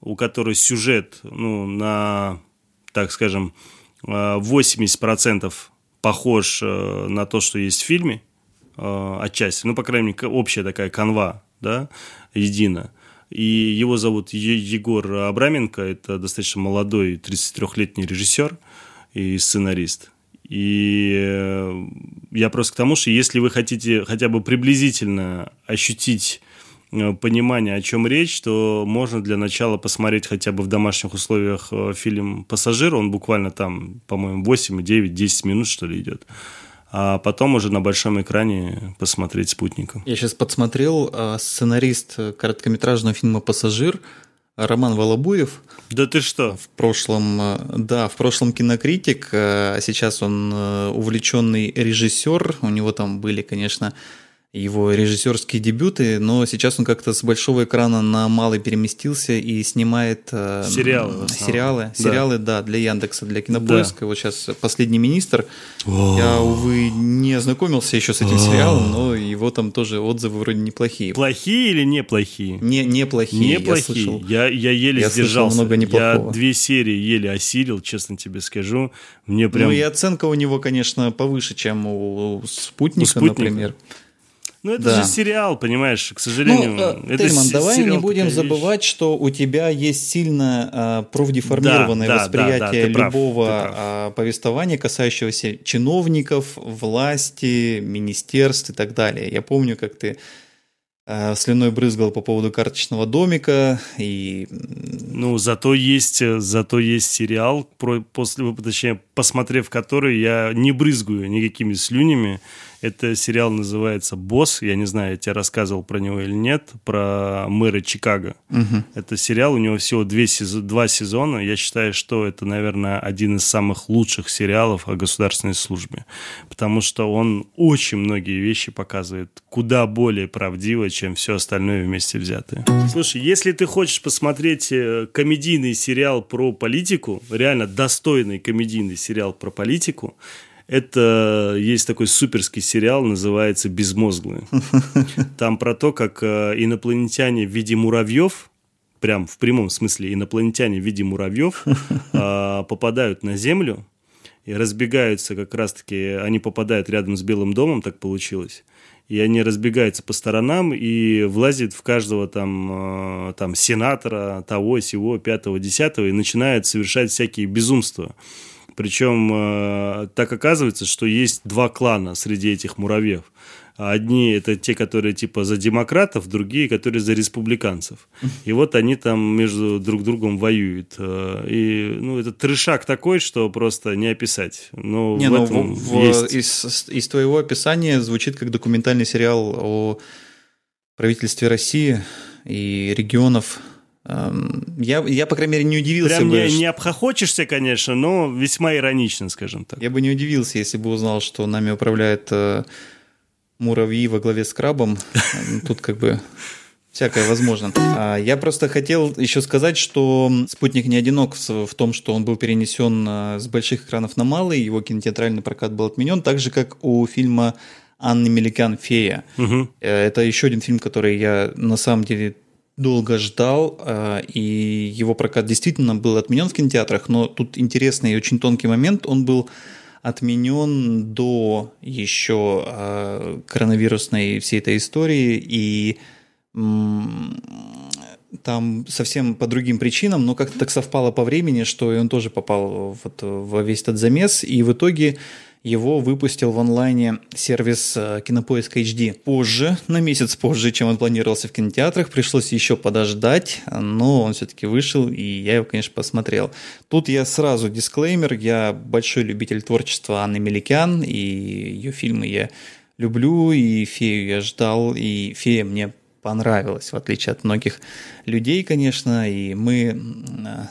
у которой сюжет ну, на, так скажем, 80% э, похож на то, что есть в фильме. Э, отчасти, ну, по крайней мере, общая такая канва, да, единая. И его зовут Егор Абраменко, это достаточно молодой 33-летний режиссер и сценарист. И э, я просто к тому, что если вы хотите хотя бы приблизительно ощутить э, понимание, о чем речь, то можно для начала посмотреть хотя бы в домашних условиях фильм «Пассажир». Он буквально там, по-моему, 8, 9, 10 минут, что ли, идет а потом уже на большом экране посмотреть спутником. Я сейчас подсмотрел а, сценарист короткометражного фильма «Пассажир» Роман Волобуев. Да ты что? В прошлом, а, да, в прошлом кинокритик, а сейчас он увлеченный режиссер. У него там были, конечно, его режиссерские дебюты, но сейчас он как-то с большого экрана на малый переместился и снимает э, сериалы. Сериалы, да. сериалы, да, для Яндекса, для Кинопоиска. Да. Вот сейчас «Последний министр». Я, увы, не ознакомился еще с этим сериалом, но его там тоже отзывы вроде неплохие. Плохие или неплохие? Не, неплохие. Неплохие. Я, слышал, я, я еле я сдержался. много неплохого. Я две серии еле осилил, честно тебе скажу. Мне прям... Ну и оценка у него, конечно, повыше, чем у «Спутника», у спутника. например. Ну, это да. же сериал, понимаешь, к сожалению. Ну, это Тельман, давай не будем забывать, вещь. что у тебя есть сильно э, профдеформированное да, восприятие да, да, любого прав, прав. Э, повествования, касающегося чиновников, власти, министерств и так далее. Я помню, как ты э, слюной брызгал по поводу карточного домика и ну зато есть зато есть сериал про после точнее посмотрев который я не брызгаю никакими слюнями это сериал называется «Босс». Я не знаю, я тебе рассказывал про него или нет, про мэра Чикаго. Угу. Это сериал, у него всего две, два сезона. Я считаю, что это, наверное, один из самых лучших сериалов о государственной службе. Потому что он очень многие вещи показывает куда более правдиво, чем все остальное вместе взятое. Слушай, если ты хочешь посмотреть э, комедийный сериал про политику, реально достойный комедийный сериал про политику, это есть такой суперский сериал, называется «Безмозглые». Там про то, как э, инопланетяне в виде муравьев, прям в прямом смысле инопланетяне в виде муравьев а, попадают на Землю и разбегаются как раз-таки, они попадают рядом с Белым домом, так получилось, и они разбегаются по сторонам и влазят в каждого там, э, там сенатора, того, сего, пятого, десятого и начинают совершать всякие безумства. Причем э, так оказывается, что есть два клана среди этих муравьев. Одни это те, которые типа за демократов, другие, которые за республиканцев. И вот они там между друг другом воюют. Э, и ну, это трешак такой, что просто не описать. Но не, в ну, этом в, есть... из, из твоего описания звучит как документальный сериал о правительстве России и регионов я, я, по крайней мере, не удивился Прям бы. не, не обхохочешься, конечно, но весьма иронично, скажем так. Я бы не удивился, если бы узнал, что нами управляет э, муравьи во главе с крабом. Тут как бы всякое возможно. А, я просто хотел еще сказать, что «Спутник» не одинок в том, что он был перенесен э, с больших экранов на малый, его кинотеатральный прокат был отменен, так же, как у фильма Анны Меликан «Фея». Угу. Это еще один фильм, который я на самом деле долго ждал, э, и его прокат действительно был отменен в кинотеатрах, но тут интересный и очень тонкий момент, он был отменен до еще э, коронавирусной всей этой истории, и там совсем по другим причинам, но как-то так совпало по времени, что и он тоже попал вот во весь этот замес, и в итоге его выпустил в онлайне сервис э, Кинопоиск HD. Позже, на месяц позже, чем он планировался в кинотеатрах, пришлось еще подождать, но он все-таки вышел, и я его, конечно, посмотрел. Тут я сразу дисклеймер, я большой любитель творчества Анны Меликян, и ее фильмы я люблю, и «Фею» я ждал, и «Фея» мне понравилась, в отличие от многих людей, конечно, и мы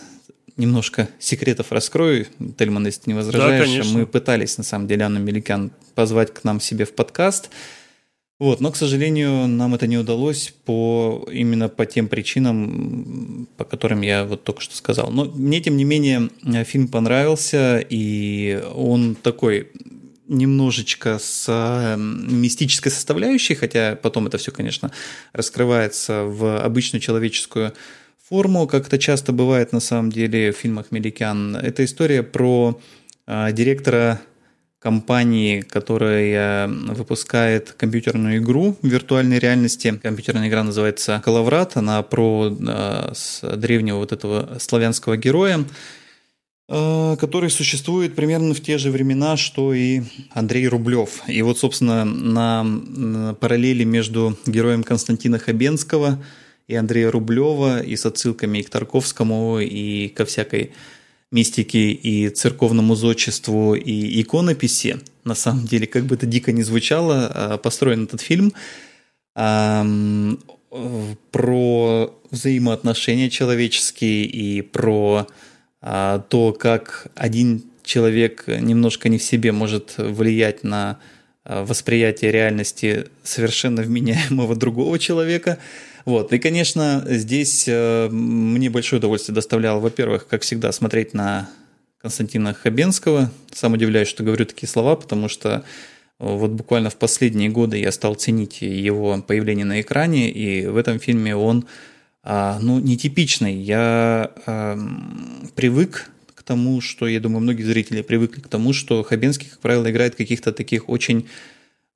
немножко секретов раскрою. Тельман, если ты не возражаешь, да, мы пытались, на самом деле, Анну Меликян позвать к нам себе в подкаст. Вот, но, к сожалению, нам это не удалось по, именно по тем причинам, по которым я вот только что сказал. Но мне, тем не менее, фильм понравился, и он такой немножечко с мистической составляющей, хотя потом это все, конечно, раскрывается в обычную человеческую форму, как это часто бывает на самом деле в фильмах Меликян. Это история про э, директора компании, которая выпускает компьютерную игру в виртуальной реальности. Компьютерная игра называется Калаврат, она про э, с древнего вот этого славянского героя, э, который существует примерно в те же времена, что и Андрей Рублев. И вот, собственно, на, на параллели между героем Константина Хабенского – и Андрея Рублева, и с отсылками и к Тарковскому, и ко всякой мистике, и церковному зодчеству, и иконописи. На самом деле, как бы это дико не звучало, а, построен этот фильм про взаимоотношения человеческие и про а, то, как один человек немножко не в себе может влиять на восприятие реальности совершенно вменяемого другого человека – вот. И, конечно, здесь э, мне большое удовольствие доставляло, во-первых, как всегда, смотреть на Константина Хабенского. Сам удивляюсь, что говорю такие слова, потому что э, вот буквально в последние годы я стал ценить его появление на экране, и в этом фильме он а, ну, нетипичный. Я а, привык тому, что, я думаю, многие зрители привыкли к тому, что Хабенский, как правило, играет каких-то таких очень,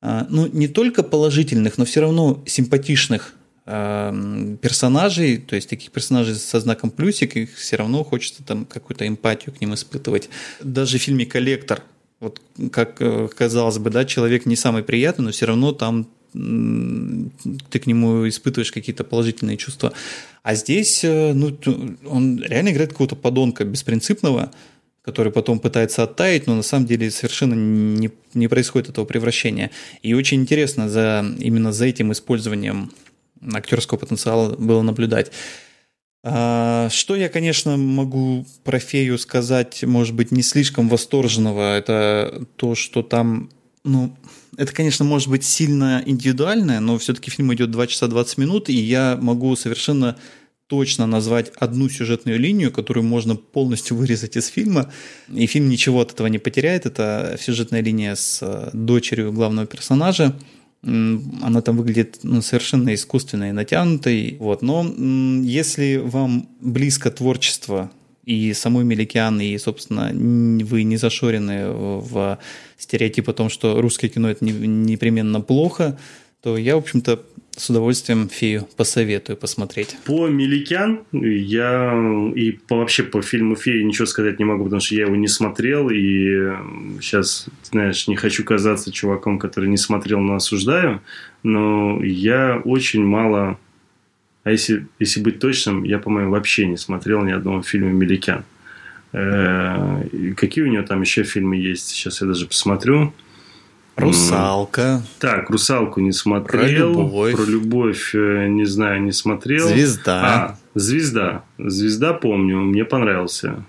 а, ну, не только положительных, но все равно симпатичных Эм, персонажей, то есть таких персонажей со знаком плюсик, их все равно хочется там какую-то эмпатию к ним испытывать. Даже в фильме «Коллектор», вот как э, казалось бы, да, человек не самый приятный, но все равно там ты к нему испытываешь какие-то положительные чувства. А здесь, э, ну, он реально играет какого-то подонка беспринципного, который потом пытается оттаять, но на самом деле совершенно не, не происходит этого превращения. И очень интересно за, именно за этим использованием актерского потенциала было наблюдать. А, что я, конечно, могу про фею сказать, может быть, не слишком восторженного, это то, что там, ну, это, конечно, может быть сильно индивидуальное, но все-таки фильм идет 2 часа 20 минут, и я могу совершенно точно назвать одну сюжетную линию, которую можно полностью вырезать из фильма, и фильм ничего от этого не потеряет. Это сюжетная линия с э, дочерью главного персонажа, она там выглядит ну, совершенно искусственной и натянутой. Вот. Но если вам близко творчество и самой Меликиан, и, собственно, вы не зашорены в стереотип о том, что русское кино это непременно плохо, то я, в общем-то, с удовольствием фею посоветую посмотреть. По Меликян я и по, вообще по фильму Фея ничего сказать не могу, потому что я его не смотрел, и сейчас, знаешь, не хочу казаться чуваком, который не смотрел, но осуждаю, но я очень мало, а если, если быть точным, я, по-моему, вообще не смотрел ни одного фильма Меликян. Э, какие у него там еще фильмы есть? Сейчас я даже посмотрю. Русалка. Так, русалку не смотрел. Про любовь. Про любовь, э, не знаю, не смотрел. Звезда. А, звезда. Звезда помню, мне понравился.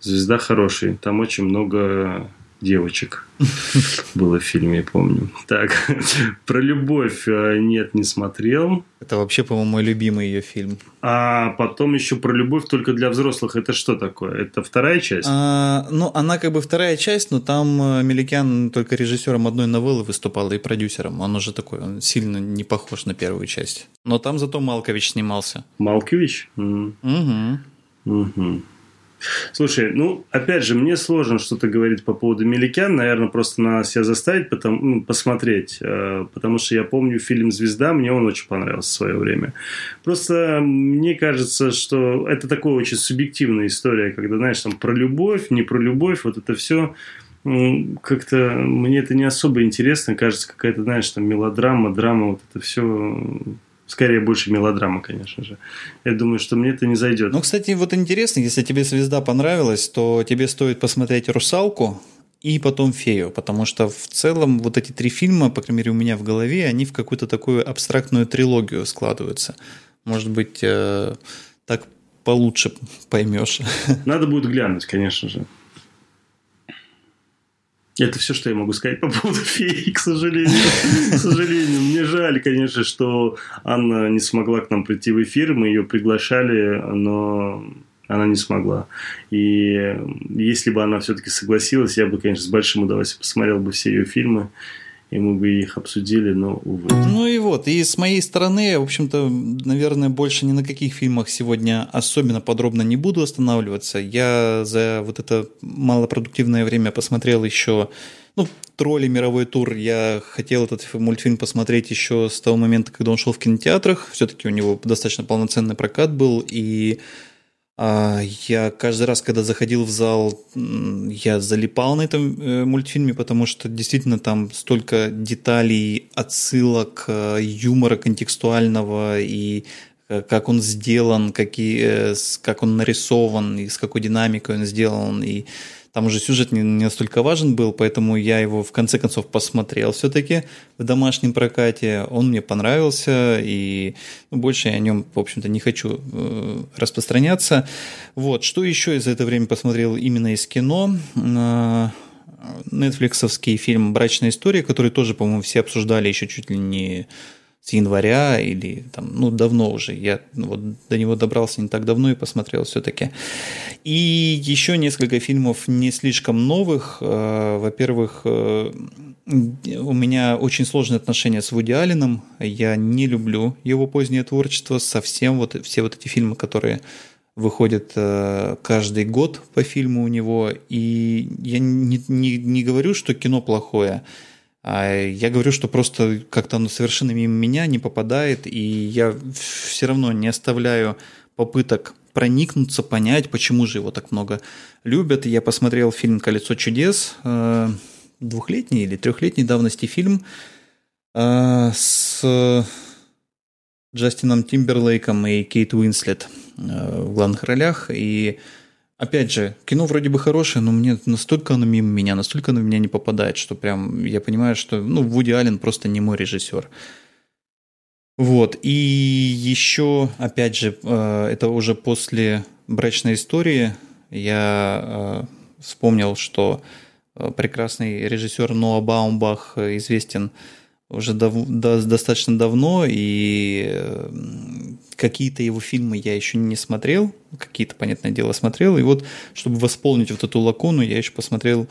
Звезда хороший. Там очень много девочек было в фильме, я помню. Так, про любовь э, нет, не смотрел. Это вообще, по-моему, мой любимый ее фильм. А потом еще про любовь только для взрослых. Это что такое? Это вторая часть? А, ну, она как бы вторая часть, но там э, Меликян только режиссером одной новеллы выступал и продюсером. Он уже такой, он сильно не похож на первую часть. Но там зато Малкович снимался. Малкович? Угу. Угу. Слушай, ну, опять же, мне сложно что-то говорить по поводу Меликян. Наверное, просто надо себя заставить потом, ну, посмотреть. Э, потому что я помню фильм «Звезда», мне он очень понравился в свое время. Просто мне кажется, что это такая очень субъективная история, когда, знаешь, там про любовь, не про любовь, вот это все как-то мне это не особо интересно. Кажется, какая-то, знаешь, там мелодрама, драма, вот это все скорее больше мелодрама, конечно же. Я думаю, что мне это не зайдет. Ну, кстати, вот интересно, если тебе звезда понравилась, то тебе стоит посмотреть Русалку и потом Фею, потому что в целом вот эти три фильма, по крайней мере, у меня в голове, они в какую-то такую абстрактную трилогию складываются. Может быть, э, так получше поймешь. Надо будет глянуть, конечно же. Это все, что я могу сказать по поводу феи, к сожалению. К сожалению. Мне жаль, конечно, что Анна не смогла к нам прийти в эфир. Мы ее приглашали, но она не смогла. И если бы она все-таки согласилась, я бы, конечно, с большим удовольствием посмотрел бы все ее фильмы и мы бы их обсудили, но, увы. Ну и вот, и с моей стороны, в общем-то, наверное, больше ни на каких фильмах сегодня особенно подробно не буду останавливаться. Я за вот это малопродуктивное время посмотрел еще ну, «Тролли. Мировой тур». Я хотел этот мультфильм посмотреть еще с того момента, когда он шел в кинотеатрах. Все-таки у него достаточно полноценный прокат был, и я каждый раз, когда заходил в зал, я залипал на этом э, мультфильме, потому что действительно там столько деталей, отсылок, э, юмора контекстуального и э, как он сделан, какие, как он нарисован, и с какой динамикой он сделан, и там уже сюжет не, не настолько важен был, поэтому я его в конце концов посмотрел все-таки в домашнем прокате. Он мне понравился, и ну, больше я о нем, в общем-то, не хочу э, распространяться. Вот, что еще из за это время посмотрел именно из кино? Э, Нетфликсовский фильм «Брачная история», который тоже, по-моему, все обсуждали еще чуть ли не с января или там, ну, давно уже. Я вот до него добрался не так давно и посмотрел все-таки. И еще несколько фильмов не слишком новых. Э, во-первых, э, у меня очень сложные отношения с Вуди Алленом. Я не люблю его позднее творчество. Совсем вот все вот эти фильмы, которые выходят э, каждый год по фильму у него. И я не, не, не говорю, что кино плохое. А я говорю, что просто как-то оно совершенно мимо меня не попадает, и я все равно не оставляю попыток проникнуться, понять, почему же его так много любят. Я посмотрел фильм «Колесо чудес», э, двухлетний или трехлетней давности фильм э, с Джастином Тимберлейком и Кейт Уинслет э, в главных ролях. И Опять же, кино вроде бы хорошее, но мне настолько оно мимо меня, настолько оно в меня не попадает, что прям я понимаю, что ну, Вуди Аллен просто не мой режиссер. Вот. И еще, опять же, э, это уже после брачной истории я э, вспомнил, что э, прекрасный режиссер Ноа Баумбах известен уже дав, да, достаточно давно, и какие-то его фильмы я еще не смотрел, какие-то, понятное дело, смотрел. И вот, чтобы восполнить вот эту лакуну, я еще посмотрел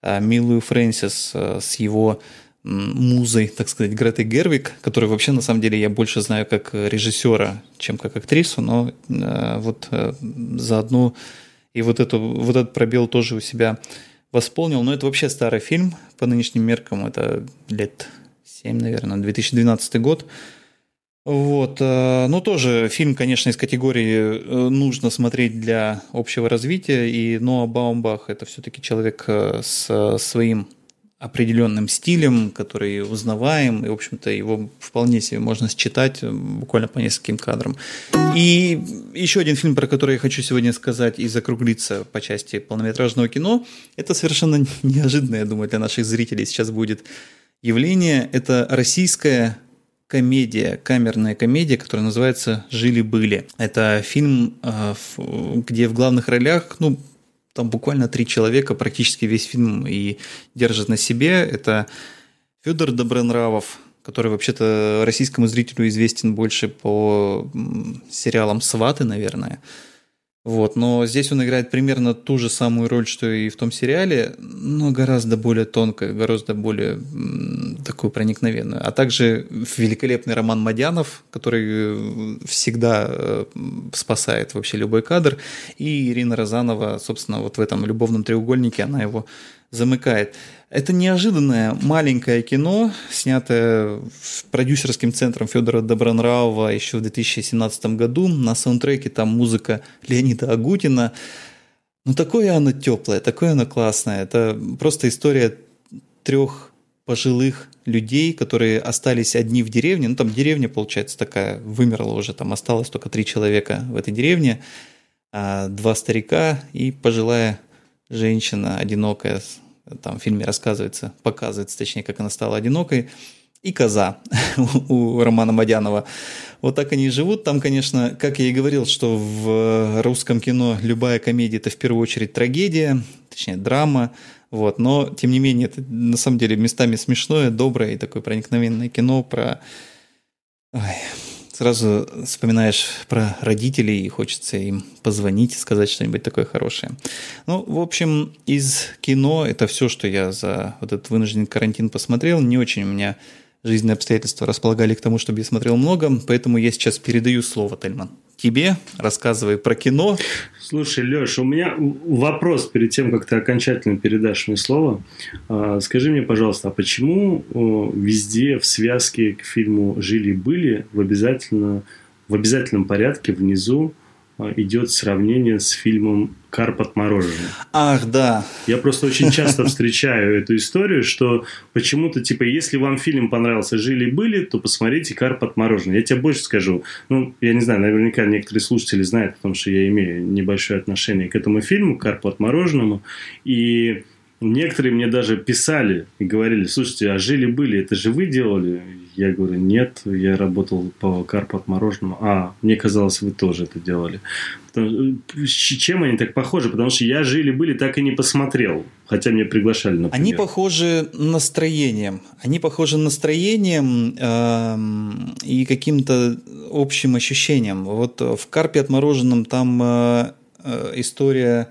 а, Милую Фрэнсис а, с его музой, так сказать, Гретой Гервик, которую вообще, на самом деле, я больше знаю как режиссера, чем как актрису, но а, вот а, заодно и вот, эту, вот этот пробел тоже у себя восполнил. Но это вообще старый фильм по нынешним меркам, это лет 7, наверное, 2012 год. Вот, э, ну тоже фильм, конечно, из категории э, нужно смотреть для общего развития, и Ноа Баумбах это все-таки человек э, с своим определенным стилем, который узнаваем, и, в общем-то, его вполне себе можно считать буквально по нескольким кадрам. И еще один фильм, про который я хочу сегодня сказать и закруглиться по части полнометражного кино, это совершенно неожиданно, я думаю, для наших зрителей сейчас будет явление. Это российская комедия, камерная комедия, которая называется «Жили-были». Это фильм, э, где в главных ролях, ну, там буквально три человека, практически весь фильм и держат на себе. Это Федор Добронравов, который вообще-то российскому зрителю известен больше по сериалам «Сваты», наверное. Вот, но здесь он играет примерно ту же самую роль, что и в том сериале, но гораздо более тонкую, гораздо более такую проникновенную. А также великолепный Роман Мадянов, который э, всегда э, спасает вообще любой кадр, и Ирина Розанова, собственно, вот в этом любовном треугольнике она его замыкает. Это неожиданное маленькое кино, снятое продюсерским центром Федора Добронравова еще в 2017 году. На саундтреке там музыка Леонида Агутина. Ну, такое оно теплое, такое оно классное. Это просто история трех пожилых людей, которые остались одни в деревне. Ну, там деревня, получается, такая, вымерла уже, там осталось только три человека в этой деревне. А, два старика и пожилая женщина, одинокая. Там в фильме рассказывается, показывается, точнее, как она стала одинокой и коза у Романа Мадянова. Вот так они и живут. Там, конечно, как я и говорил, что в русском кино любая комедия – это в первую очередь трагедия, точнее, драма. Вот. Но, тем не менее, это на самом деле местами смешное, доброе и такое проникновенное кино про... Ой, сразу вспоминаешь про родителей и хочется им позвонить и сказать что-нибудь такое хорошее. Ну, в общем, из кино это все, что я за вот этот вынужденный карантин посмотрел. Не очень у меня жизненные обстоятельства располагали к тому, чтобы я смотрел много, поэтому я сейчас передаю слово, Тельман. Тебе рассказывай про кино. Слушай, Леш, у меня вопрос перед тем, как ты окончательно передашь мне слово. А, скажи мне, пожалуйста, а почему везде в связке к фильму «Жили-были» в, обязательно, в обязательном порядке внизу идет сравнение с фильмом «Карп отмороженный». Ах, да. Я просто очень часто встречаю эту историю, что почему-то, типа, если вам фильм понравился «Жили-были», то посмотрите «Карп отмороженный». Я тебе больше скажу. Ну, я не знаю, наверняка некоторые слушатели знают, потому что я имею небольшое отношение к этому фильму «Карпу отмороженному». И Некоторые мне даже писали и говорили, слушайте, а жили-были, это же вы делали? Я говорю, нет, я работал по карпу отмороженному. А, мне казалось, вы тоже это делали. Потому, чем они так похожи? Потому что я жили-были так и не посмотрел. Хотя меня приглашали, например. Они похожи настроением. Они похожи настроением э, и каким-то общим ощущением. Вот в «Карпе отмороженном» там э, э, история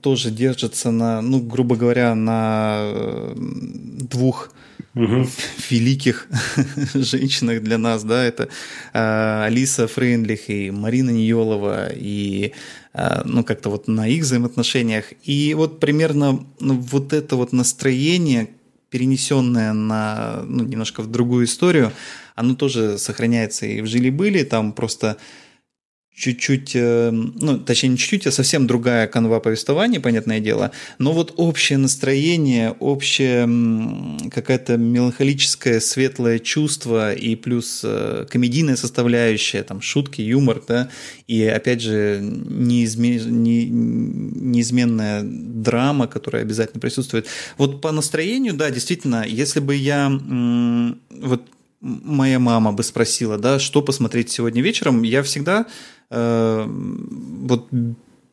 тоже держится на, ну, грубо говоря, на э, двух угу. великих женщинах для нас, да, это э, Алиса Фрейндлих и Марина Ниелова, и э, ну, как-то вот на их взаимоотношениях. И вот примерно ну, вот это вот настроение, перенесенное на, ну, немножко в другую историю, оно тоже сохраняется и в «Жили-были», там просто чуть-чуть, э, ну, точнее, не чуть-чуть, а совсем другая канва повествования, понятное дело, но вот общее настроение, общее какое-то меланхолическое светлое чувство и плюс э, комедийная составляющая, там, шутки, юмор, да, и, опять же, неизме... не... неизменная драма, которая обязательно присутствует. Вот по настроению, да, действительно, если бы я вот моя мама бы спросила, да, что посмотреть сегодня вечером, я всегда Э, вот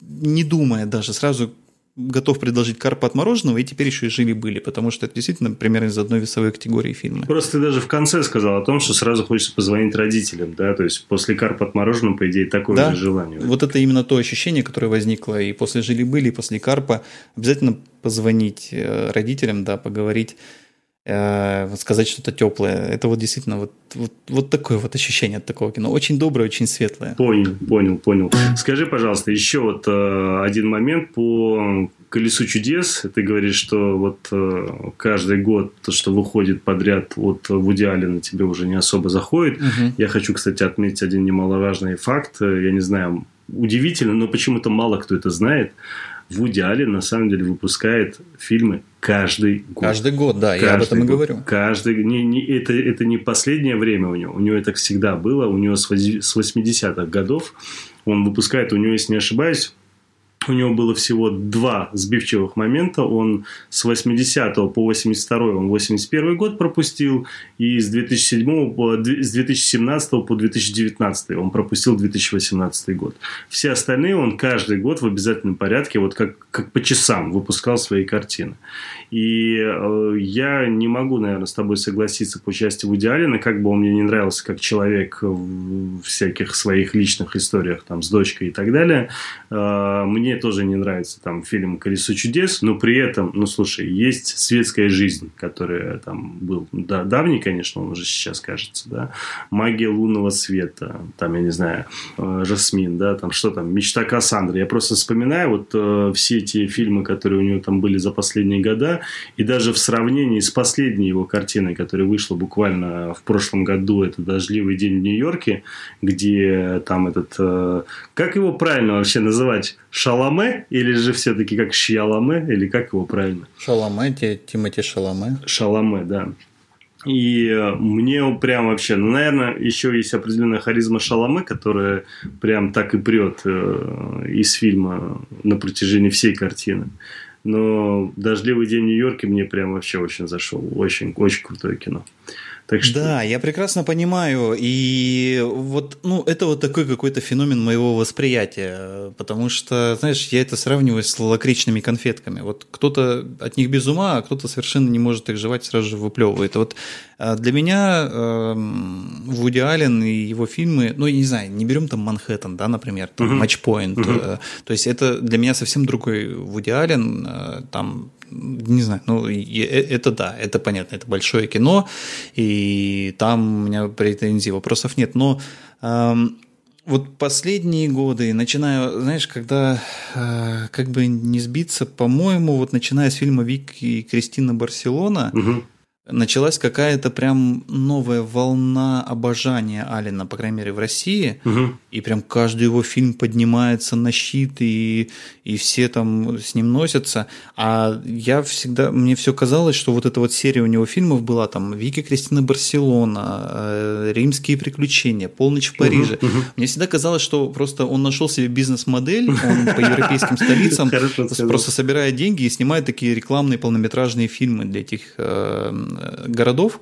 не думая даже, сразу готов предложить карпа отмороженного, и теперь еще и жили-были, потому что это действительно примерно из одной весовой категории фильма. Просто ты даже в конце сказал о том, что сразу хочется позвонить родителям, да, то есть после карпа отмороженного, по идее, такое да? же желание. Вот это именно то ощущение, которое возникло и после жили-были, и после карпа. Обязательно позвонить э, родителям, да, поговорить сказать что-то теплое. Это вот действительно вот, вот, вот такое вот ощущение от такого кино. Очень доброе, очень светлое. Понял, понял, понял. Скажи, пожалуйста, еще вот э, один момент по «Колесу чудес». Ты говоришь, что вот э, каждый год то, что выходит подряд от Вуди Аллена, тебе уже не особо заходит. Угу. Я хочу, кстати, отметить один немаловажный факт. Я не знаю, удивительно, но почему-то мало кто это знает. Вуди Аллен на самом деле выпускает фильмы каждый год. Каждый год, да, каждый я об этом год, и говорю. Каждый, не, не, это, это не последнее время у него, у него это всегда было, у него с 80-х годов он выпускает, у него, если не ошибаюсь, у него было всего два сбивчивых момента. Он с 80 по 82 он 81 год пропустил, и с 2007 по, с 2017 по 2019 он пропустил 2018 год. Все остальные он каждый год в обязательном порядке, вот как, как по часам выпускал свои картины. И э, я не могу, наверное, с тобой согласиться по части Вуди Аллена, как бы он мне не нравился как человек в всяких своих личных историях там с дочкой и так далее. Э, мне тоже не нравится там фильм «Колесо чудес», но при этом, ну, слушай, есть светская жизнь, которая там был да, давний, конечно, он уже сейчас кажется, да, «Магия лунного света», там, я не знаю, э, «Жасмин», да, там, что там, «Мечта Кассандры». Я просто вспоминаю вот э, все эти фильмы, которые у него там были за последние года, и даже в сравнении с последней его картиной, которая вышла буквально в прошлом году, это «Дождливый день в Нью-Йорке», где там этот, э, как его правильно вообще называть, Шал Шаламе или же все-таки как Шьяламе, или как его правильно? Шаламе, Тимати Шаламе. Шаламе, да. И э, мне прям вообще, ну, наверное, еще есть определенная харизма Шаламе, которая прям так и прет э, из фильма на протяжении всей картины. Но «Дождливый день в Нью-Йорке» мне прям вообще очень зашел. Очень, очень крутое кино. Так что... Да, я прекрасно понимаю. И вот, ну, это вот такой какой-то феномен моего восприятия. Потому что, знаешь, я это сравниваю с лакричными конфетками. Вот кто-то от них без ума, а кто-то совершенно не может их жевать, сразу же выплевывает. Вот а, для меня э, Вуди Аллен и его фильмы, ну, я не знаю, не берем там Манхэттен, да, например, там. Матчпоинт. Uh-huh. То есть это для меня совсем другой Вуди Аллен. Э, там не знаю, ну, э, это да, это понятно, это большое кино, и там у меня претензий, вопросов нет, но эм, вот последние годы, начиная, знаешь, когда э, как бы не сбиться, по-моему, вот начиная с фильма Вик и Кристина Барселона, угу началась какая-то прям новая волна обожания Алина, по крайней мере, в России. Угу. И прям каждый его фильм поднимается на щит, и, и все там с ним носятся. А я всегда, мне все казалось, что вот эта вот серия у него фильмов была там «Вики Кристина Барселона», э, «Римские приключения», «Полночь в Париже». Угу, угу. Мне всегда казалось, что просто он нашел себе бизнес-модель, он по европейским столицам просто собирает деньги и снимает такие рекламные полнометражные фильмы для этих э, городов.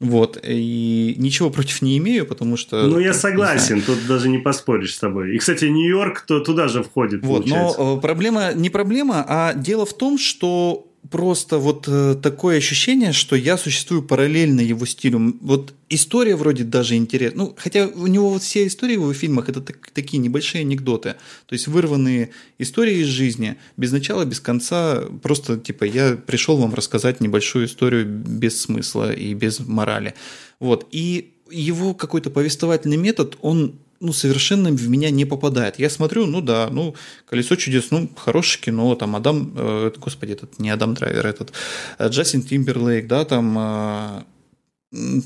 Вот, и ничего против не имею, потому что... Ну, я согласен, тут даже не поспоришь с тобой. И, кстати, Нью-Йорк то туда же входит, Вот, получается. но э, проблема, не проблема, а дело в том, что просто вот э, такое ощущение, что я существую параллельно его стилю. Вот история вроде даже интересна. Ну, хотя у него вот все истории в его фильмах это так, такие небольшие анекдоты. То есть вырванные истории из жизни, без начала, без конца. Просто типа я пришел вам рассказать небольшую историю без смысла и без морали. Вот. И его какой-то повествовательный метод, он ну, совершенно в меня не попадает. Я смотрю, ну да, ну, «Колесо чудес», ну, хорошее кино, там, Адам, э, господи, этот не Адам Драйвер, этот, э, Джастин Тимберлейк, да, там, э,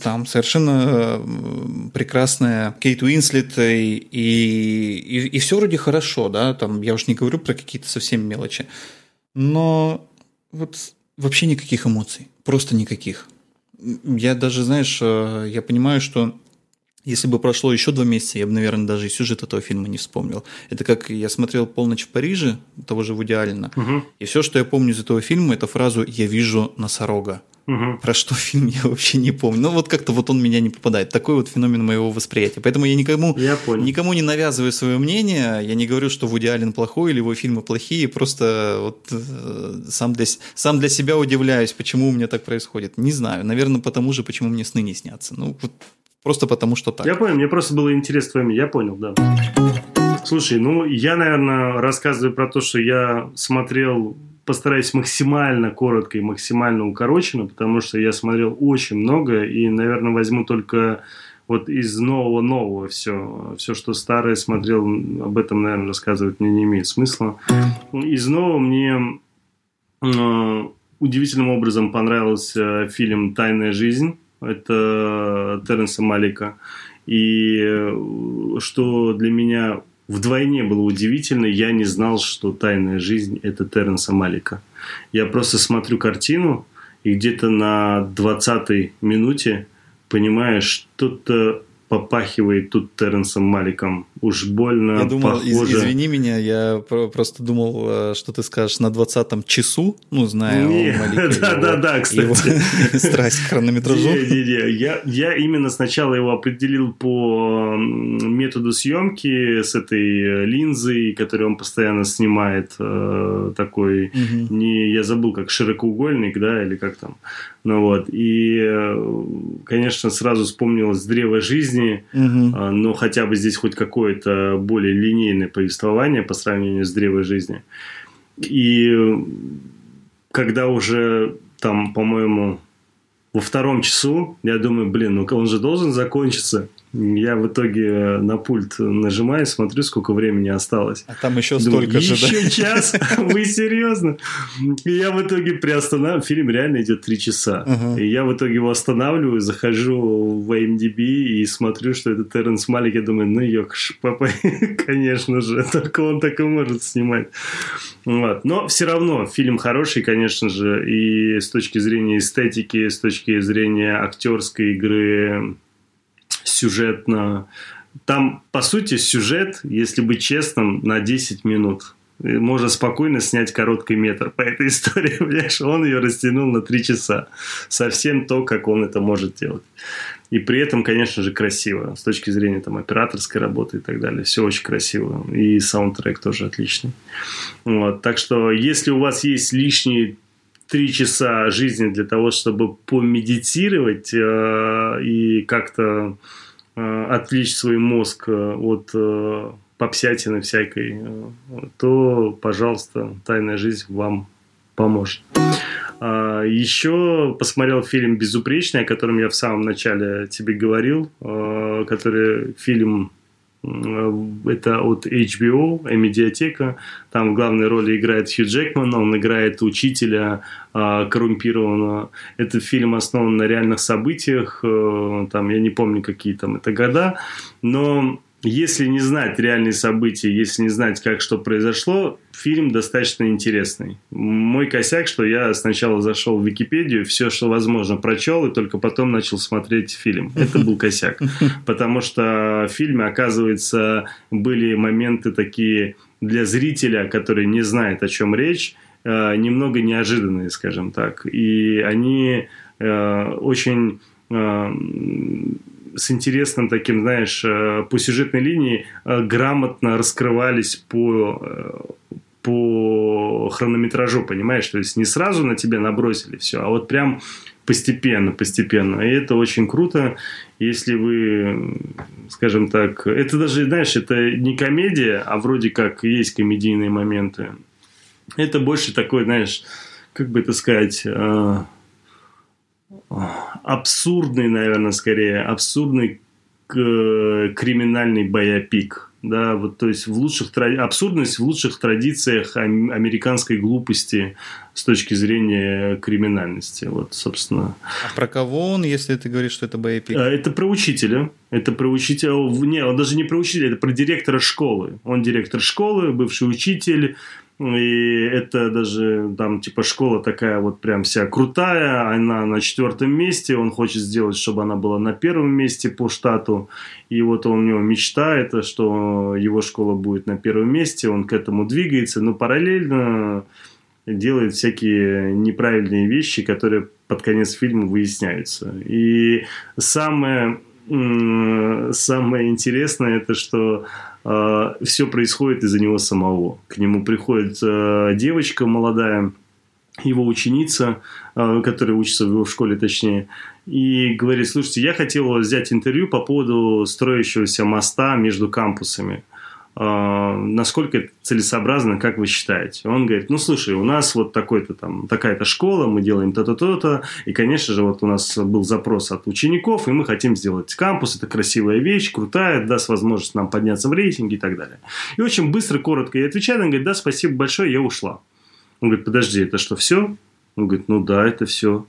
там совершенно э, прекрасная Кейт Уинслет, и, и, и все вроде хорошо, да, там, я уж не говорю про какие-то совсем мелочи, но вот вообще никаких эмоций, просто никаких. Я даже, знаешь, э, я понимаю, что если бы прошло еще два месяца, я бы, наверное, даже и сюжет этого фильма не вспомнил. Это как я смотрел «Полночь в Париже», того же Вуди Аллена, угу. и все, что я помню из этого фильма, это фразу «Я вижу носорога». Угу. Про что фильм я вообще не помню. Ну вот как-то вот он меня не попадает. Такой вот феномен моего восприятия. Поэтому я никому, я никому не навязываю свое мнение. Я не говорю, что Вуди Аллен плохой или его фильмы плохие. Просто вот э, сам для, сам для себя удивляюсь, почему у меня так происходит. Не знаю. Наверное, потому же, почему мне сны не снятся. Ну вот Просто потому что так. Я понял, мне просто было интересно твоими, я понял, да. Слушай, ну я, наверное, рассказываю про то, что я смотрел, постараюсь максимально коротко и максимально укороченно, потому что я смотрел очень много и, наверное, возьму только вот из нового-нового все. Все, что старое смотрел, об этом, наверное, рассказывать мне не имеет смысла. Из нового мне э, удивительным образом понравился фильм «Тайная жизнь» это Теренса Малика. И э, что для меня вдвойне было удивительно, я не знал, что «Тайная жизнь» – это Теренса Малика. Я просто смотрю картину, и где-то на 20-й минуте понимаешь, что-то попахивает тут Теренсом Маликом. Уж больно Я думал, похоже. Из, извини меня, я просто думал, э, что ты скажешь на 20-м часу, ну, зная не, о Малике. Да, да, да, кстати. страсть к хронометражу. Не, не, не. Я, я именно сначала его определил по методу съемки с этой линзой, которую он постоянно снимает, э, такой, угу. не, я забыл, как широкоугольник, да, или как там. Ну вот, и, э, конечно, сразу вспомнилось древо жизни, угу. но хотя бы здесь хоть какое-то более линейное повествование по сравнению с древой жизни. И когда уже там, по-моему, во втором часу, я думаю, блин, ну он же должен закончиться. Я в итоге на пульт нажимаю, смотрю, сколько времени осталось. А там еще Думаю, столько же, Еще да? час? Вы серьезно? И я в итоге приостанавливаю. Фильм реально идет три часа. Uh-huh. И я в итоге его останавливаю, захожу в IMDb и смотрю, что это Терренс Малик. Я думаю, ну ёкш, папа, конечно же, только он так и может снимать. Вот. Но все равно фильм хороший, конечно же, и с точки зрения эстетики, с точки зрения актерской игры, сюжетно. Там, по сути, сюжет, если быть честным, на 10 минут. Можно спокойно снять короткий метр по этой истории. Понимаешь? Он ее растянул на 3 часа. Совсем то, как он это может делать. И при этом, конечно же, красиво. С точки зрения там, операторской работы и так далее. Все очень красиво. И саундтрек тоже отличный. Вот. Так что, если у вас есть лишние три часа жизни для того, чтобы помедитировать э, и как-то э, отвлечь свой мозг э, от э, попсятины всякой, э, то, пожалуйста, «Тайная жизнь» вам поможет. А, еще посмотрел фильм «Безупречный», о котором я в самом начале тебе говорил, э, который фильм это от HBO, медиатека. Там в главной роли играет Хью Джекман, он играет учителя э, коррумпированного. Этот фильм основан на реальных событиях, э, там я не помню какие там это года, но если не знать реальные события, если не знать, как что произошло, фильм достаточно интересный. Мой косяк, что я сначала зашел в Википедию, все, что возможно, прочел, и только потом начал смотреть фильм. Это был косяк. Потому что в фильме, оказывается, были моменты такие для зрителя, который не знает, о чем речь, э, немного неожиданные, скажем так. И они э, очень э, с интересным таким, знаешь, э, по сюжетной линии э, грамотно раскрывались по э, по хронометражу, понимаешь? То есть не сразу на тебя набросили все, а вот прям постепенно, постепенно. И это очень круто, если вы, скажем так, это даже, знаешь, это не комедия, а вроде как есть комедийные моменты. Это больше такой, знаешь, как бы это сказать, абсурдный, наверное, скорее, абсурдный криминальный боепик. Да, вот, то есть в лучших абсурдность в лучших традициях американской глупости с точки зрения криминальности. Вот, собственно. А про кого он, если ты говоришь, что это боепик? А, это про учителя. Это про учителя. Не, он даже не про учителя, это про директора школы. Он директор школы, бывший учитель, и это даже там типа школа такая вот прям вся крутая, она на четвертом месте, он хочет сделать, чтобы она была на первом месте по штату. И вот он, у него мечта это, что его школа будет на первом месте, он к этому двигается, но параллельно делает всякие неправильные вещи, которые под конец фильма выясняются. И самое, самое интересное это, что все происходит из-за него самого. К нему приходит э, девочка молодая, его ученица, э, которая учится в его школе точнее, и говорит, слушайте, я хотел взять интервью по поводу строящегося моста между кампусами. А, насколько это целесообразно, как вы считаете? Он говорит, ну, слушай, у нас вот такой-то там, такая-то школа, мы делаем то-то, то-то, и, конечно же, вот у нас был запрос от учеников, и мы хотим сделать кампус, это красивая вещь, крутая, даст возможность нам подняться в рейтинге и так далее. И очень быстро, коротко и отвечает, он говорит, да, спасибо большое, я ушла. Он говорит, подожди, это что, все? Он говорит, ну да, это все.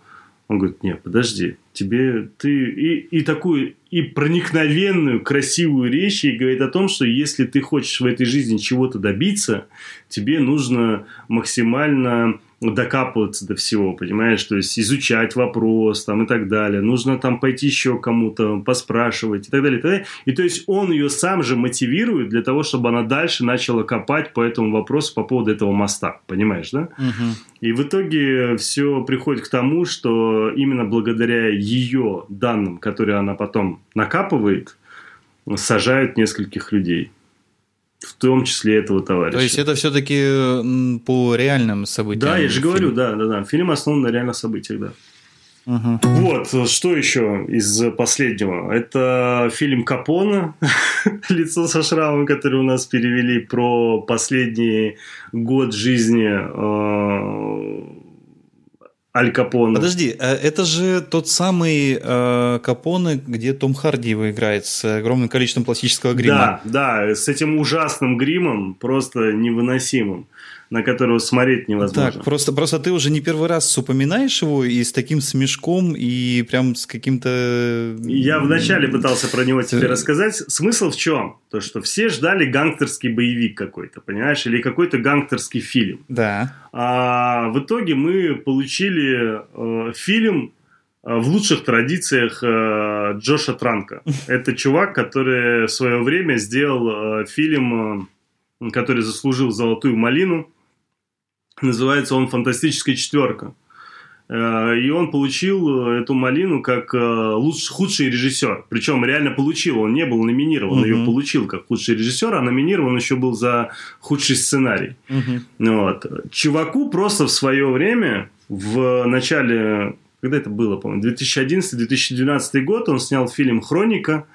Он говорит, нет, подожди, тебе ты и, и такую и проникновенную красивую речь и говорит о том, что если ты хочешь в этой жизни чего-то добиться, тебе нужно максимально докапываться до всего, понимаешь, то есть изучать вопрос там и так далее, нужно там пойти еще кому-то поспрашивать и так далее, и так далее. И то есть он ее сам же мотивирует для того, чтобы она дальше начала копать по этому вопросу по поводу этого моста, понимаешь, да? Угу. И в итоге все приходит к тому, что именно благодаря ее данным, которые она потом накапывает, сажают нескольких людей в том числе этого товарища. То есть это все-таки по реальным событиям? Да, я же говорю, да, да, да. Фильм основан на реальных событиях, да. Угу. Вот, что еще из последнего? Это фильм Капона «Лицо со шрамом», который у нас перевели про последний год жизни э, Аль Капоне. Подожди, а это же тот самый э, Капоне, где Том Харди его играет с огромным количеством пластического грима. Да, да, с этим ужасным гримом, просто невыносимым на которого смотреть невозможно. Так, просто, просто ты уже не первый раз упоминаешь его и с таким смешком, и прям с каким-то... Я вначале пытался про него тебе рассказать. Смысл в чем? То, что все ждали гангстерский боевик какой-то, понимаешь? Или какой-то гангстерский фильм. Да. А в итоге мы получили э, фильм э, в лучших традициях э, Джоша Транка. Это чувак, который в свое время сделал э, фильм, э, который заслужил золотую малину Называется он «Фантастическая четверка». Э, и он получил э, эту малину как э, лучший, худший режиссер. Причем реально получил. Он не был номинирован, uh-huh. ее получил как худший режиссер, а номинирован еще был за худший сценарий. Uh-huh. Вот. Чуваку просто в свое время, в начале, когда это было, по-моему, 2011-2012 год, он снял фильм «Хроника»,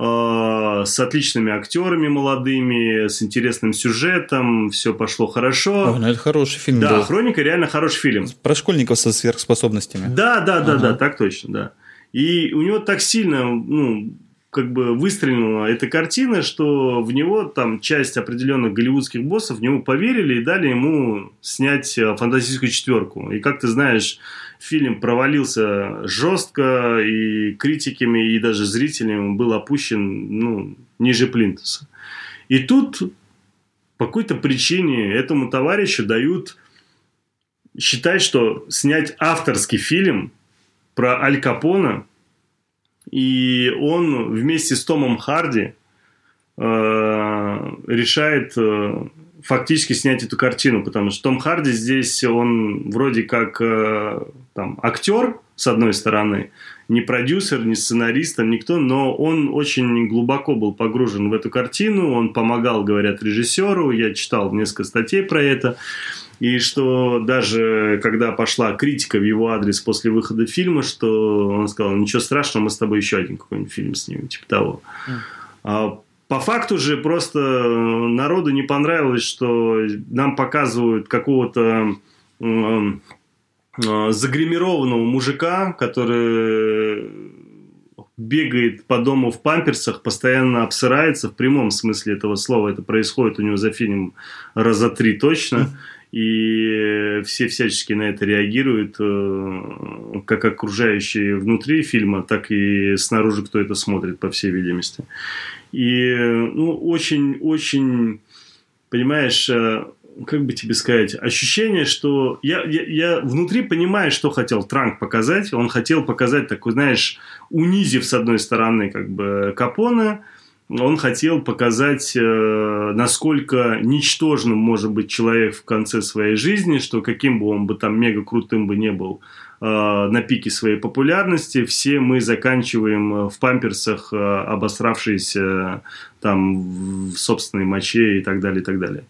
с отличными актерами молодыми, с интересным сюжетом, все пошло хорошо. О, ну это хороший фильм Да, был. «Хроника» реально хороший фильм. Про школьников со сверхспособностями. Да, да, да, ага. да, так точно, да. И у него так сильно, ну, как бы выстрелила эта картина, что в него там часть определенных голливудских боссов в него поверили и дали ему снять э, фантастическую четверку. И как ты знаешь, фильм провалился жестко, и критиками, и даже зрителями был опущен ну, ниже плинтуса. И тут по какой-то причине этому товарищу дают считать, что снять авторский фильм про Аль Капона, и он вместе с Томом Харди э, решает э, фактически снять эту картину, потому что Том Харди здесь, он вроде как э, там, актер, с одной стороны, не продюсер, не сценарист, никто, но он очень глубоко был погружен в эту картину, он помогал, говорят, режиссеру, я читал несколько статей про это, и что даже когда пошла критика в его адрес после выхода фильма, что он сказал, ничего страшного, мы с тобой еще один какой-нибудь фильм снимем, типа того. Mm. По факту же просто народу не понравилось, что нам показывают какого-то э, загримированного мужика, который бегает по дому в памперсах, постоянно обсырается, в прямом смысле этого слова. Это происходит у него за фильмом раза три точно. И все всячески на это реагируют, э, как окружающие внутри фильма, так и снаружи, кто это смотрит, по всей видимости. И, ну, очень-очень, понимаешь, э, как бы тебе сказать, ощущение, что я, я, я внутри понимаю, что хотел Транк показать. Он хотел показать такой, знаешь, унизив с одной стороны как бы Капона, он хотел показать, э, насколько ничтожным может быть человек в конце своей жизни, что каким бы он бы там мега крутым бы не был, на пике своей популярности, все мы заканчиваем э, в памперсах, э, обосравшиеся там в собственной моче и так далее, и так далее.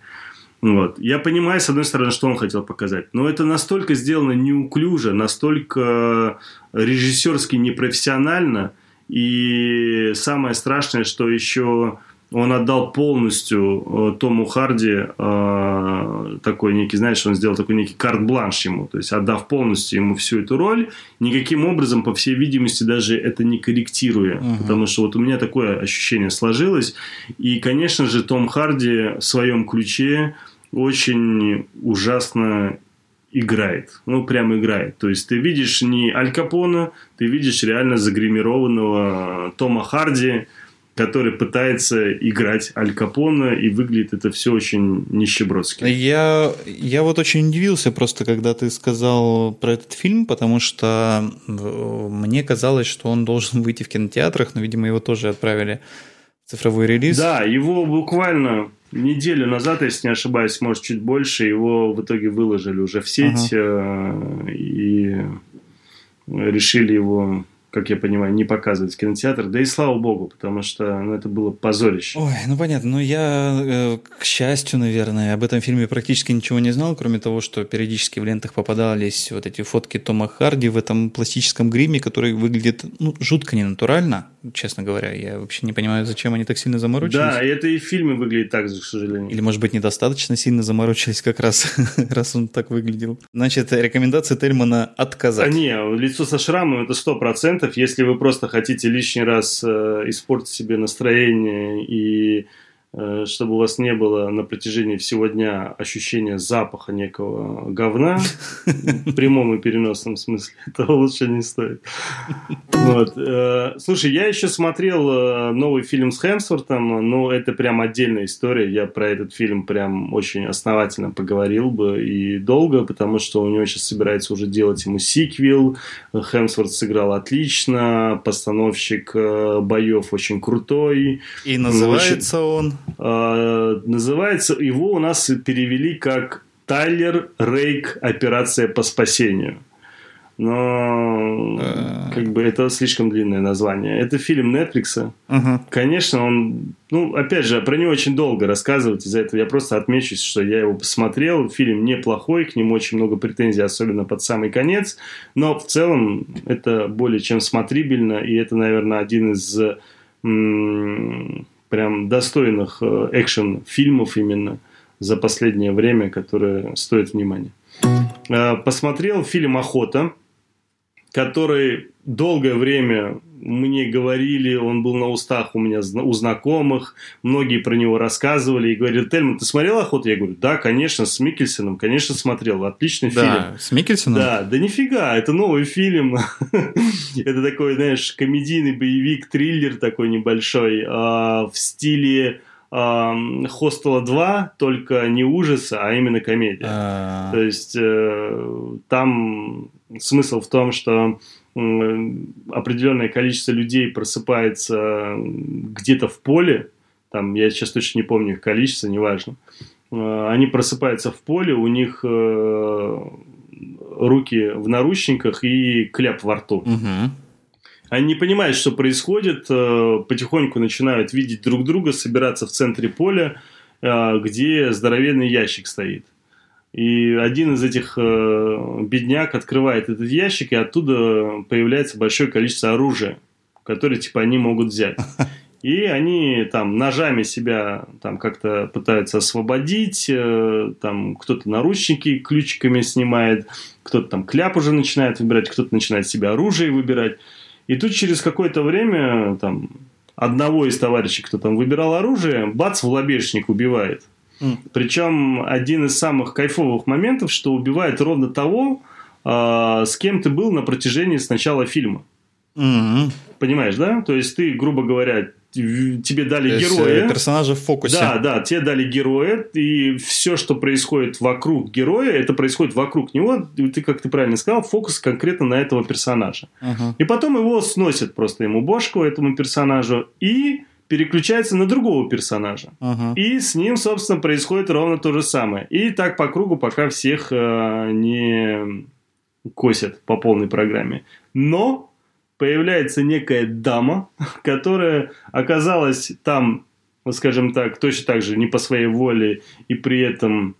Вот. Я понимаю, с одной стороны, что он хотел показать, но это настолько сделано неуклюже, настолько режиссерски непрофессионально, и самое страшное, что еще он отдал полностью э, Тому Харди э, такой некий, знаешь, он сделал такой некий карт-бланш ему, то есть отдав полностью ему всю эту роль, никаким образом, по всей видимости, даже это не корректируя, угу. потому что вот у меня такое ощущение сложилось, и, конечно же, Том Харди в своем ключе очень ужасно играет. Ну, прям играет. То есть, ты видишь не Аль Капона, ты видишь реально загримированного Тома Харди, который пытается играть Аль Капона, и выглядит это все очень нищебродски. Я, я вот очень удивился просто, когда ты сказал про этот фильм, потому что мне казалось, что он должен выйти в кинотеатрах, но, видимо, его тоже отправили в цифровой релиз. Да, его буквально неделю назад, если не ошибаюсь, может, чуть больше, его в итоге выложили уже в сеть ага. Э, и решили его как я понимаю, не показывать в кинотеатр. Да и слава богу, потому что ну, это было позорище. Ой, ну понятно. Но я, э, к счастью, наверное, об этом фильме практически ничего не знал, кроме того, что периодически в лентах попадались вот эти фотки Тома Харди в этом пластическом гриме, который выглядит ну, жутко ненатурально, честно говоря. Я вообще не понимаю, зачем они так сильно заморочились. Да, и это и в фильме выглядит так же, к сожалению. Или, может быть, недостаточно сильно заморочились как раз, раз он так выглядел. Значит, рекомендация Тельмана отказать. А не, лицо со шрамом это сто процентов процентов, если вы просто хотите лишний раз э, испортить себе настроение и чтобы у вас не было на протяжении всего дня ощущения запаха некого говна, в прямом и переносном смысле, этого лучше не стоит. Вот. Э, слушай, я еще смотрел э, новый фильм с Хемсвортом, но это прям отдельная история. Я про этот фильм прям очень основательно поговорил бы и долго, потому что у него сейчас собирается уже делать ему сиквел. Хемсворт сыграл отлично, постановщик боев очень крутой. И называется он? Э, называется, его у нас перевели как Тайлер Рейк Операция по спасению. Но э. как бы это слишком длинное название. Это фильм Netflix. uh Конечно, он, ну, опять же, про него очень долго рассказывать. Из-за этого я просто отмечусь, что я его посмотрел. Фильм неплохой, к нему очень много претензий, особенно под самый конец. Но в целом это более чем смотрибельно, и это, наверное, один из прям достойных э, экшен-фильмов именно за последнее время, которые стоят внимания. Э, посмотрел фильм «Охота», который долгое время мне говорили, он был на устах у меня у знакомых, многие про него рассказывали и говорили, Тельман, ты смотрел «Охоту»? Я говорю, да, конечно, с Микельсоном, конечно, смотрел, отличный да, фильм. с Микельсоном? Да, да нифига, это новый фильм, это такой, знаешь, комедийный боевик, триллер такой небольшой, а, в стиле Хостела 2, только не ужаса, а именно комедия. А. То есть э, там смысл в том, что определенное количество людей просыпается где-то в поле, там, я сейчас точно не помню их количество, неважно, э, они просыпаются в поле, у них э, руки в наручниках и кляп во рту. Угу. Они не понимают, что происходит, э, потихоньку начинают видеть друг друга, собираться в центре поля, где здоровенный ящик стоит. И один из этих э, бедняк открывает этот ящик, и оттуда появляется большое количество оружия, которое типа они могут взять. И они там ножами себя там как-то пытаются освободить, э, там кто-то наручники ключиками снимает, кто-то там кляп уже начинает выбирать, кто-то начинает себе оружие выбирать. И тут через какое-то время там одного из товарищей, кто там выбирал оружие, бац, в лобешник убивает. Причем один из самых кайфовых моментов, что убивает ровно того, э, с кем ты был на протяжении с начала фильма. Mm-hmm. Понимаешь, да? То есть ты, грубо говоря, тебе дали То героя. Э, персонажа в фокусе. Да, да, тебе дали героя, и все, что происходит вокруг героя, это происходит вокруг него. И ты, как ты правильно сказал, фокус конкретно на этого персонажа. Uh-huh. И потом его сносят просто ему бошку, этому персонажу, и переключается на другого персонажа. Ага. И с ним, собственно, происходит ровно то же самое. И так по кругу, пока всех э, не косят по полной программе. Но появляется некая дама, которая оказалась там, скажем так, точно так же не по своей воле и при этом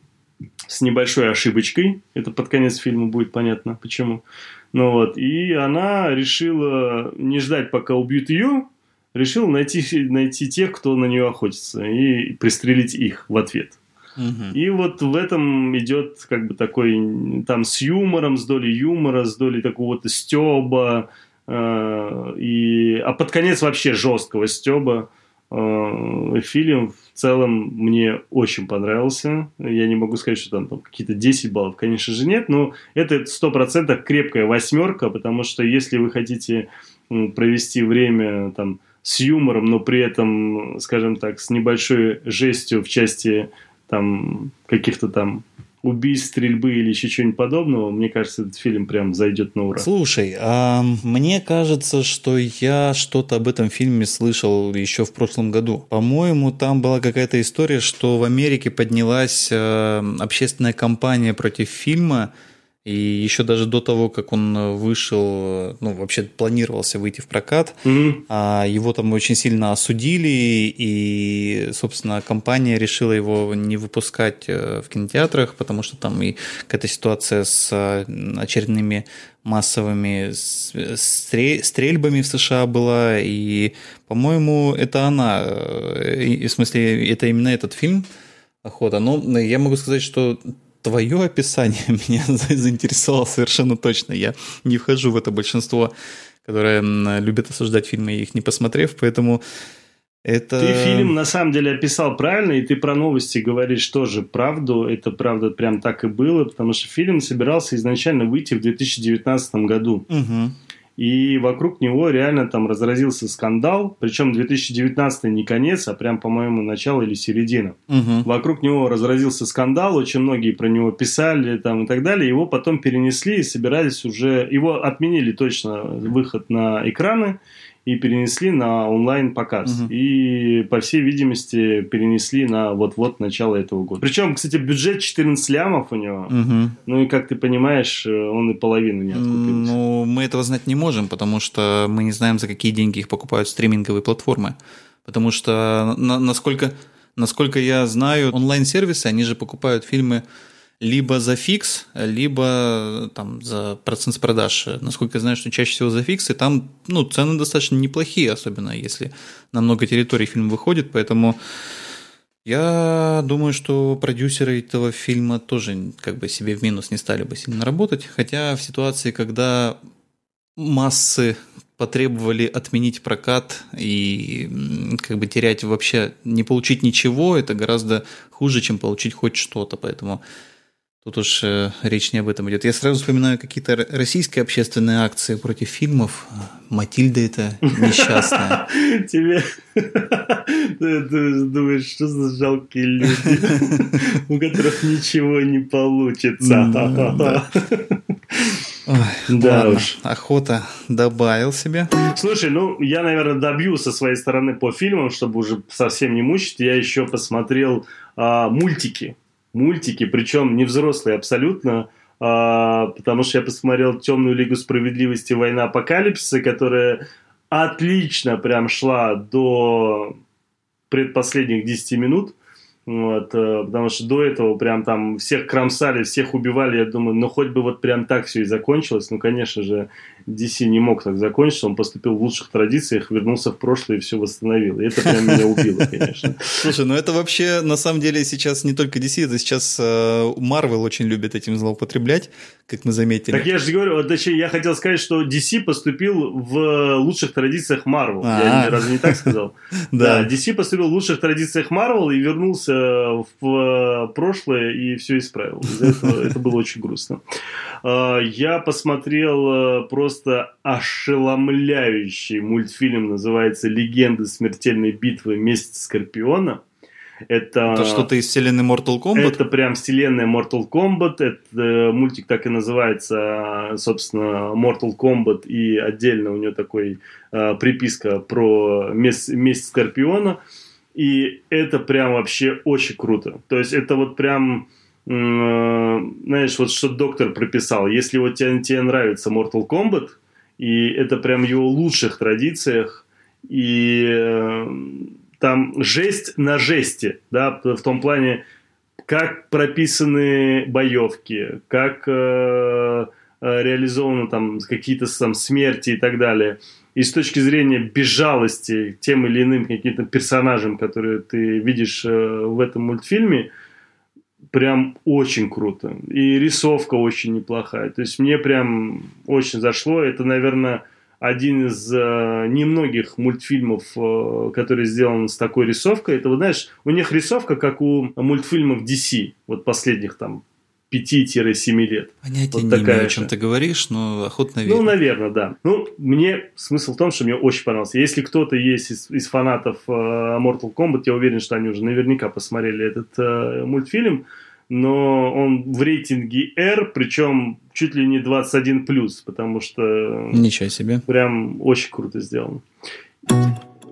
с небольшой ошибочкой. Это под конец фильма будет понятно, почему. Ну вот, и она решила не ждать, пока убьют ее, решил найти, найти тех, кто на нее охотится, и пристрелить их в ответ. Угу. И вот в этом идет как бы такой, там с юмором, с долей юмора, с долей такого-то стеба, э, и, а под конец вообще жесткого стеба. Э, фильм в целом мне очень понравился. Я не могу сказать, что там, там какие-то 10 баллов, конечно же, нет, но это 100% крепкая восьмерка, потому что если вы хотите провести время там с юмором, но при этом, скажем так, с небольшой жестью в части там каких-то там убийств, стрельбы или еще чего-нибудь подобного, мне кажется, этот фильм прям зайдет на ура. Слушай, а мне кажется, что я что-то об этом фильме слышал еще в прошлом году. По-моему, там была какая-то история, что в Америке поднялась э, общественная кампания против фильма, И еще даже до того, как он вышел, ну, вообще планировался выйти в прокат, mm-hmm. его там очень сильно осудили, и, собственно, компания решила его не выпускать э, в кинотеатрах, потому что там и какая-то ситуация с э, очередными массовыми стрельбами в США была, и, по-моему, это она, э, в смысле, это именно этот фильм «Охота». Но я могу сказать, что твое описание меня заинтересовало совершенно точно. Я не вхожу в это большинство, которые любят осуждать фильмы, их не посмотрев, поэтому это... Ты фильм на самом деле описал правильно, и ты про новости говоришь тоже правду. Это правда прям так и было, потому что фильм собирался изначально выйти в 2019 году. Угу. И вокруг него реально там разразился скандал. Причем 2019 не конец, а прям, по-моему, начало или середина. Угу. Вокруг него разразился скандал, очень многие про него писали там и так далее. Его потом перенесли и собирались уже... Его отменили точно выход на экраны и перенесли на онлайн показ. Угу. И, по всей видимости, перенесли на вот-вот начало этого года. Причем, кстати, бюджет 14 лямов у него. Угу. Ну и, как ты понимаешь, он и половину не откупил. Ну, мы этого знать не можем, потому что мы не знаем, за какие деньги их покупают стриминговые платформы. Потому что, на, насколько, насколько я знаю, онлайн-сервисы, они же покупают фильмы либо за фикс, либо там за процент с продаж. Насколько я знаю, что чаще всего за фикс, и там ну, цены достаточно неплохие, особенно если на много территорий фильм выходит, поэтому я думаю, что продюсеры этого фильма тоже как бы себе в минус не стали бы сильно работать, хотя в ситуации, когда массы потребовали отменить прокат и как бы терять вообще, не получить ничего, это гораздо хуже, чем получить хоть что-то, поэтому Тут уж э, речь не об этом идет. Я сразу вспоминаю какие-то российские общественные акции против фильмов. Матильда это несчастная. Тебе... Ты думаешь, что за жалкие люди, у которых ничего не получится. да уж. Охота добавил себе. Слушай, ну я, наверное, добью со своей стороны по фильмам, чтобы уже совсем не мучить. Я еще посмотрел а, мультики мультики, причем не взрослые абсолютно, а, потому что я посмотрел «Темную лигу справедливости. Война апокалипсиса», которая отлично прям шла до предпоследних 10 минут. Вот, э, потому что до этого прям там всех кромсали, всех убивали. Я думаю, ну хоть бы вот прям так все и закончилось. Ну, конечно же, DC не мог так закончиться. Он поступил в лучших традициях, вернулся в прошлое и все восстановил. И это прям меня убило, конечно. Слушай, ну это вообще на самом деле сейчас не только DC, это сейчас э, Marvel очень любит этим злоупотреблять, как мы заметили. Так я же говорю, вот, точнее, я хотел сказать, что DC поступил в лучших традициях Marvel. Я а. разве не так сказал? Да. DC поступил в лучших традициях Marvel и вернулся в прошлое и все исправил. Это было очень грустно. А, я посмотрел э, просто ошеломляющий мультфильм, называется «Легенда смертельной битвы. Месть Скорпиона». Это, это что-то из вселенной Mortal Kombat? Это прям вселенная Mortal Kombat. Это э, мультик так и называется, собственно, Mortal Kombat. И отдельно у него такой э, приписка про месть, месть Скорпиона. И это прям вообще очень круто. То есть это вот прям, знаешь, вот что доктор прописал. Если вот тебе, тебе нравится Mortal Kombat, и это прям его лучших традициях, и э, там жесть на жести, да, в том плане, как прописаны боевки, как э, э реализованы там какие-то там смерти и так далее – и с точки зрения безжалости тем или иным каким-то персонажам, которые ты видишь э, в этом мультфильме, прям очень круто. И рисовка очень неплохая. То есть мне прям очень зашло. Это, наверное, один из э, немногих мультфильмов, э, который сделан с такой рисовкой. Это, вот знаешь, у них рисовка, как у мультфильмов DC, вот последних там 5-7 лет. Понятия вот не такая имею, о чем ты говоришь, но охотно верю. Ну, наверное, да. Ну, мне смысл в том, что мне очень понравился. Если кто-то есть из, из фанатов э, Mortal Kombat, я уверен, что они уже наверняка посмотрели этот э, мультфильм, но он в рейтинге R, причем чуть ли не 21+, потому что... Ничего себе. Прям очень круто сделано.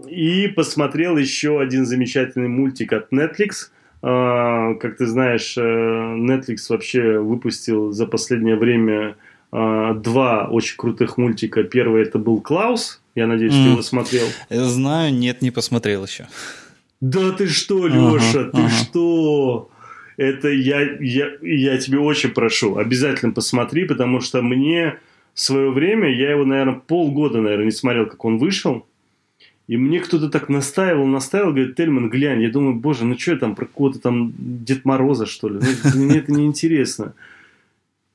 И посмотрел еще один замечательный мультик от Netflix – как ты знаешь, э, Netflix вообще выпустил за последнее время а, два очень крутых мультика. Первый это был Клаус. Я надеюсь, mm. ты его смотрел. Знаю, нет, не посмотрел еще. Да ты что, Леша, ага, ты ага. что? Это я, я, я тебе очень прошу, обязательно посмотри, потому что мне в свое время, я его, наверное, полгода, наверное, не смотрел, как он вышел. И мне кто-то так настаивал, настаивал, говорит, Тельман, глянь. Я думаю, боже, ну что я там про кого-то там Дед Мороза, что ли? Ну, мне это неинтересно.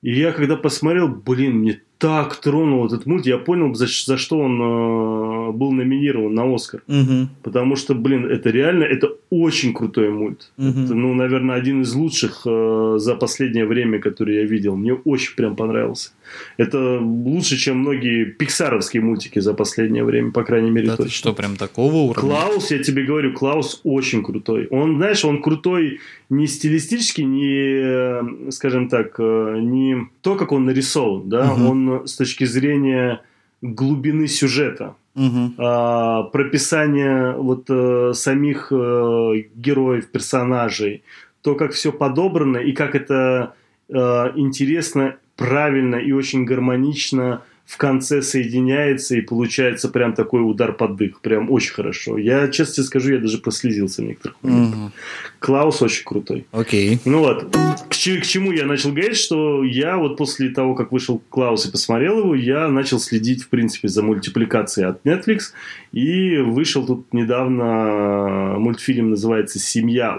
И я когда посмотрел, блин, мне так тронул этот мульт, я понял, за, за что он э, был номинирован на Оскар. Угу. Потому что, блин, это реально, это очень крутой мульт. Угу. Это, ну, наверное, один из лучших э, за последнее время, который я видел. Мне очень прям понравился. Это лучше, чем многие пиксаровские мультики за последнее время, по крайней мере, да точно. что, прям такого уровня? Клаус, я тебе говорю, Клаус очень крутой. Он, знаешь, он крутой не стилистически, не, скажем так, э, не то, как он нарисован, да, угу. он с точки зрения глубины сюжета, угу. а, прописания вот а, самих а, героев, персонажей, то, как все подобрано и как это а, интересно, правильно и очень гармонично в конце соединяется и получается прям такой удар под дых. Прям очень хорошо. Я, честно тебе скажу, я даже прослезился в некоторых моментах. Угу. Клаус очень крутой. Окей. Ну вот, к, к чему я начал говорить, что я вот после того, как вышел Клаус и посмотрел его, я начал следить, в принципе, за мультипликацией от Netflix. И вышел тут недавно мультфильм, называется «Семья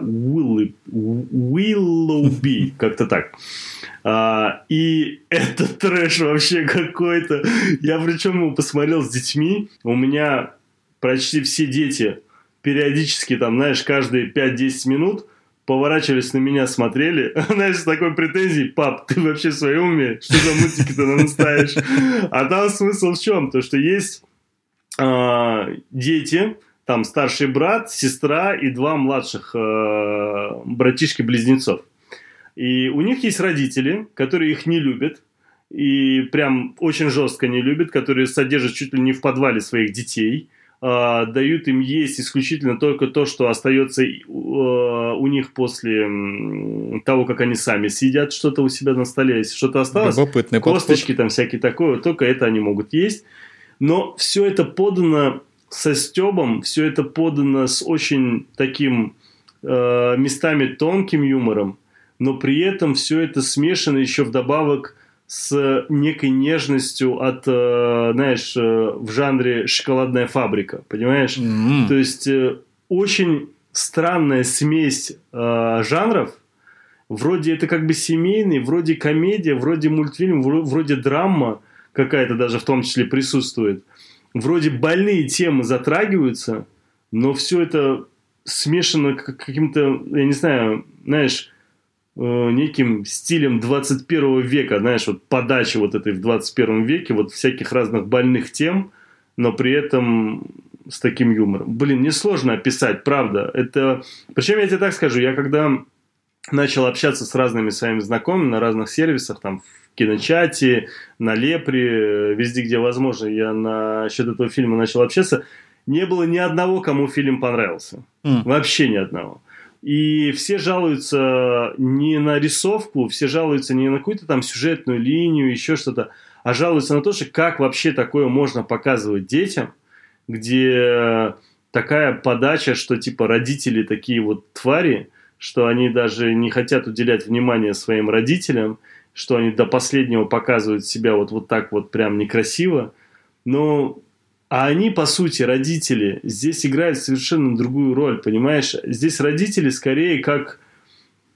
Уиллоуби», как-то так. А, и это трэш вообще какой-то. Я причем его посмотрел с детьми. У меня почти все дети периодически, там, знаешь, каждые 5-10 минут поворачивались на меня, смотрели, знаешь, с такой претензией, пап, ты вообще в своем уме? Что за мультики ты нам ставишь? А там смысл в чем? То, что есть э, дети, там старший брат, сестра и два младших э, братишки-близнецов. И у них есть родители, которые их не любят, и прям очень жестко не любят, которые содержат чуть ли не в подвале своих детей, э, дают им есть исключительно только то, что остается э, у них после того, как они сами съедят что-то у себя на столе, если что-то осталось, Любопытный косточки подход. там всякие такое, только это они могут есть. Но все это подано со стебом, все это подано с очень таким э, местами тонким юмором, но при этом все это смешано еще вдобавок с некой нежностью от, э, знаешь, э, в жанре шоколадная фабрика, понимаешь? Mm-hmm. То есть э, очень странная смесь жанров. Вроде это как бы семейный, вроде комедия, вроде мультфильм, вроде драма какая-то даже в том числе присутствует. Вроде больные темы затрагиваются, но все это смешано каким-то, я не знаю, знаешь, неким стилем 21 века, знаешь, вот подачи вот этой в 21 веке, вот всяких разных больных тем, но при этом с таким юмором. Блин, мне сложно описать, правда. Это... Причем я тебе так скажу, я когда начал общаться с разными своими знакомыми на разных сервисах, там, в киночате, на Лепре, везде, где возможно, я насчет этого фильма начал общаться, не было ни одного, кому фильм понравился. Mm. Вообще ни одного. И все жалуются не на рисовку, все жалуются не на какую-то там сюжетную линию, еще что-то, а жалуются на то, что как вообще такое можно показывать детям, где такая подача, что типа родители такие вот твари, что они даже не хотят уделять внимание своим родителям, что они до последнего показывают себя вот, вот так вот прям некрасиво. Но а они, по сути, родители, здесь играют совершенно другую роль, понимаешь? Здесь родители скорее как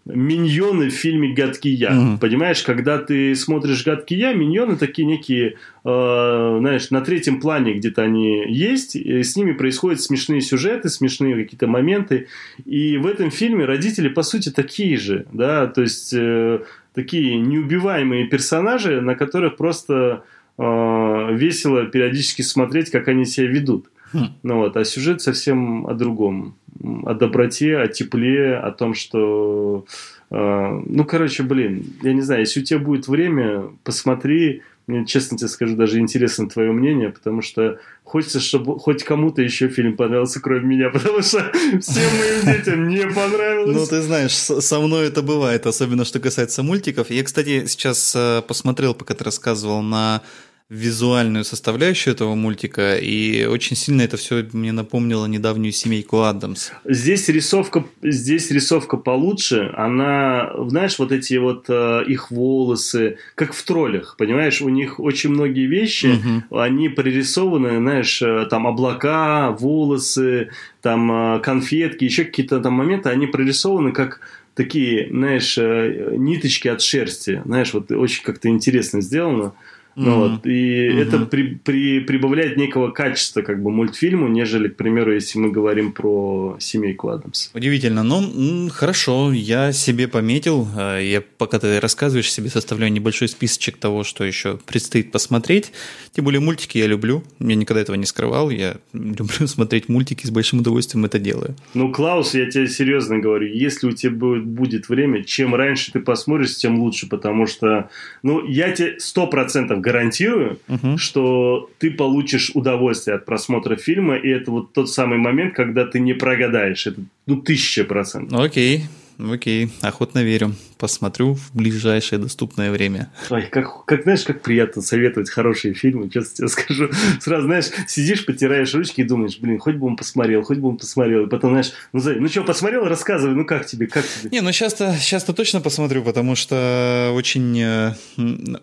миньоны в фильме «Гадкий я». Mm-hmm. Понимаешь, когда ты смотришь «Гадкий я», миньоны такие некие, э, знаешь, на третьем плане где-то они есть, и с ними происходят смешные сюжеты, смешные какие-то моменты. И в этом фильме родители, по сути, такие же, да, то есть э, такие неубиваемые персонажи, на которых просто весело периодически смотреть, как они себя ведут. Хм. Ну вот, а сюжет совсем о другом. О доброте, о тепле, о том, что... Э, ну, короче, блин, я не знаю, если у тебя будет время, посмотри, Мне, честно тебе скажу, даже интересно твое мнение, потому что хочется, чтобы хоть кому-то еще фильм понравился, кроме меня, потому что всем моим детям не понравилось. Ну, ты знаешь, со мной это бывает, особенно что касается мультиков. Я, кстати, сейчас э, посмотрел, пока ты рассказывал, на визуальную составляющую этого мультика, и очень сильно это все мне напомнило недавнюю семейку Адамс. Здесь рисовка, здесь рисовка получше, она, знаешь, вот эти вот э, их волосы, как в троллях, понимаешь, у них очень многие вещи, угу. они прорисованы, знаешь, э, там облака, волосы, там э, конфетки, еще какие-то там моменты, они прорисованы как такие, знаешь, э, ниточки от шерсти, знаешь, вот очень как-то интересно сделано. Ну, mm-hmm. вот, и mm-hmm. это при, при, прибавляет некого качества как бы мультфильму, нежели, к примеру, если мы говорим про семейку Адамс. Удивительно, но ну, хорошо, я себе пометил, э, я пока ты рассказываешь себе составляю небольшой списочек того, что еще предстоит посмотреть. Тем более мультики я люблю, я никогда этого не скрывал, я люблю смотреть мультики, с большим удовольствием это делаю. Ну, Клаус, я тебе серьезно говорю, если у тебя будет, будет время, чем раньше ты посмотришь, тем лучше, потому что, ну, я тебе сто процентов гарантирую, угу. что ты получишь удовольствие от просмотра фильма, и это вот тот самый момент, когда ты не прогадаешь. Это ну тысяча процентов. Окей. Окей, охотно верю. Посмотрю в ближайшее доступное время. Ой, как, как знаешь, как приятно советовать хорошие фильмы, честно тебе скажу. Сразу, знаешь, сидишь, потираешь ручки и думаешь, блин, хоть бы он посмотрел, хоть бы он посмотрел. И потом, знаешь, ну, ну что, посмотрел, рассказывай, ну как тебе, как тебе? Не, ну сейчас-то, сейчас-то точно посмотрю, потому что очень, э,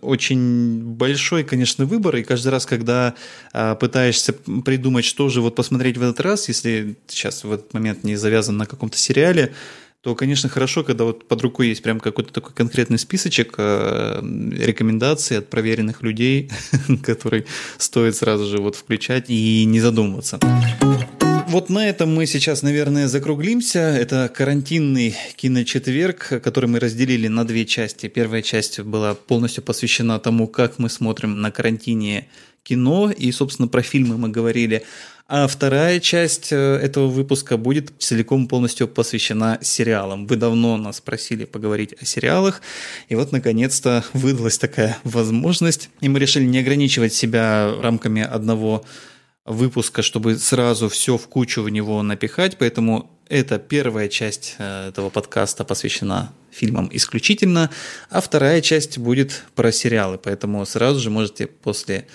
очень большой, конечно, выбор. И каждый раз, когда а, пытаешься придумать, что же вот посмотреть в этот раз, если сейчас в этот момент не завязан на каком-то сериале, то, конечно, хорошо, когда вот под рукой есть прям какой-то такой конкретный списочек э, рекомендаций от проверенных людей, который стоит сразу же вот включать и не задумываться. Вот на этом мы сейчас, наверное, закруглимся. Это карантинный киночетверг, который мы разделили на две части. Первая часть была полностью посвящена тому, как мы смотрим на карантине кино, и, собственно, про фильмы мы говорили. А вторая часть э, этого выпуска будет целиком полностью посвящена сериалам. Вы давно нас просили поговорить о сериалах, и вот наконец-то выдалась такая возможность, и мы решили не ограничивать себя рамками одного выпуска, чтобы сразу все в кучу в него напихать, поэтому эта первая часть э, этого подкаста посвящена фильмам исключительно, а вторая часть будет про сериалы, поэтому сразу же можете после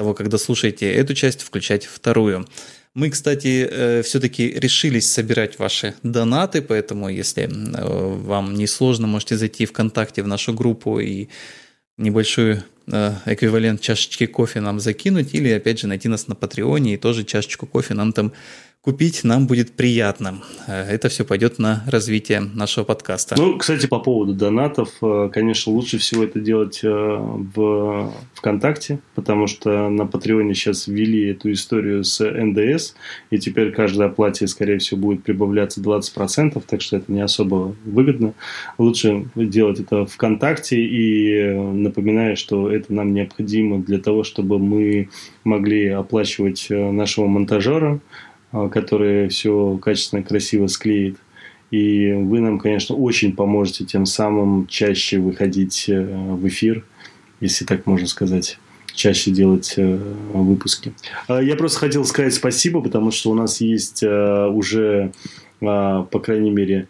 того, когда слушаете эту часть, включать вторую. Мы, кстати, э, все-таки решились собирать ваши донаты, поэтому если э, вам не сложно, можете зайти ВКонтакте в нашу группу и небольшой э, эквивалент чашечки кофе нам закинуть, или опять же найти нас на Патреоне и тоже чашечку кофе нам там купить нам будет приятно. Э, это все пойдет на развитие нашего подкаста. Ну, кстати, по поводу донатов, э, конечно, лучше всего это делать э, в ВКонтакте, потому что на Патреоне сейчас ввели эту историю с НДС, и теперь каждой оплате, скорее всего, будет прибавляться 20%, так что это не особо выгодно. Лучше делать это ВКонтакте, и напоминаю, что это нам необходимо для того, чтобы мы могли оплачивать нашего монтажера, а, который все качественно, красиво склеит. И вы нам, конечно, очень поможете тем самым чаще выходить э, в эфир, если так можно сказать чаще делать э, выпуски. А, я просто хотел сказать спасибо, потому что у нас есть э, уже, по крайней мере,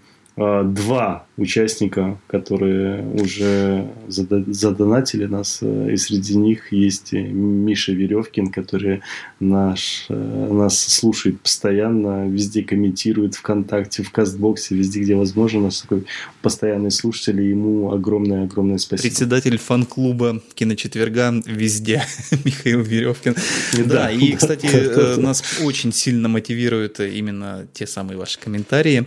два участника, которые уже задонатили нас, и среди них есть Миша Веревкин, который наш, нас слушает постоянно, везде комментирует ВКонтакте, в Кастбоксе, везде, где возможно, наш такой постоянный слушатель, и ему огромное-огромное спасибо. Председатель фан-клуба киночетверга везде, Михаил Веревкин. Да, да и, кстати, э, нас очень сильно мотивируют именно те самые ваши комментарии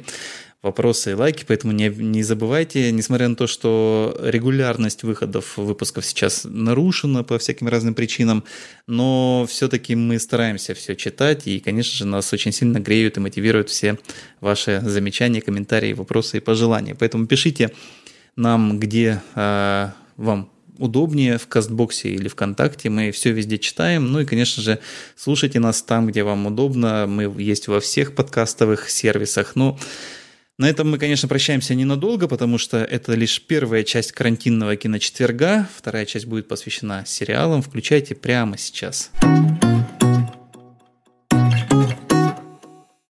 вопросы и лайки, поэтому не, не забывайте, несмотря на то, что регулярность выходов выпусков сейчас нарушена по всяким разным причинам, но все-таки мы стараемся все читать, и, конечно же, нас очень сильно греют и мотивируют все ваши замечания, комментарии, вопросы и пожелания. Поэтому пишите нам, где э, вам удобнее в Кастбоксе или ВКонтакте. Мы все везде читаем. Ну и, конечно же, слушайте нас там, где вам удобно. Мы есть во всех подкастовых сервисах. Ну, На этом мы, конечно, прощаемся ненадолго, потому что это лишь первая часть карантинного киночетверга. Вторая часть будет посвящена сериалам. Включайте прямо сейчас. Сейчас.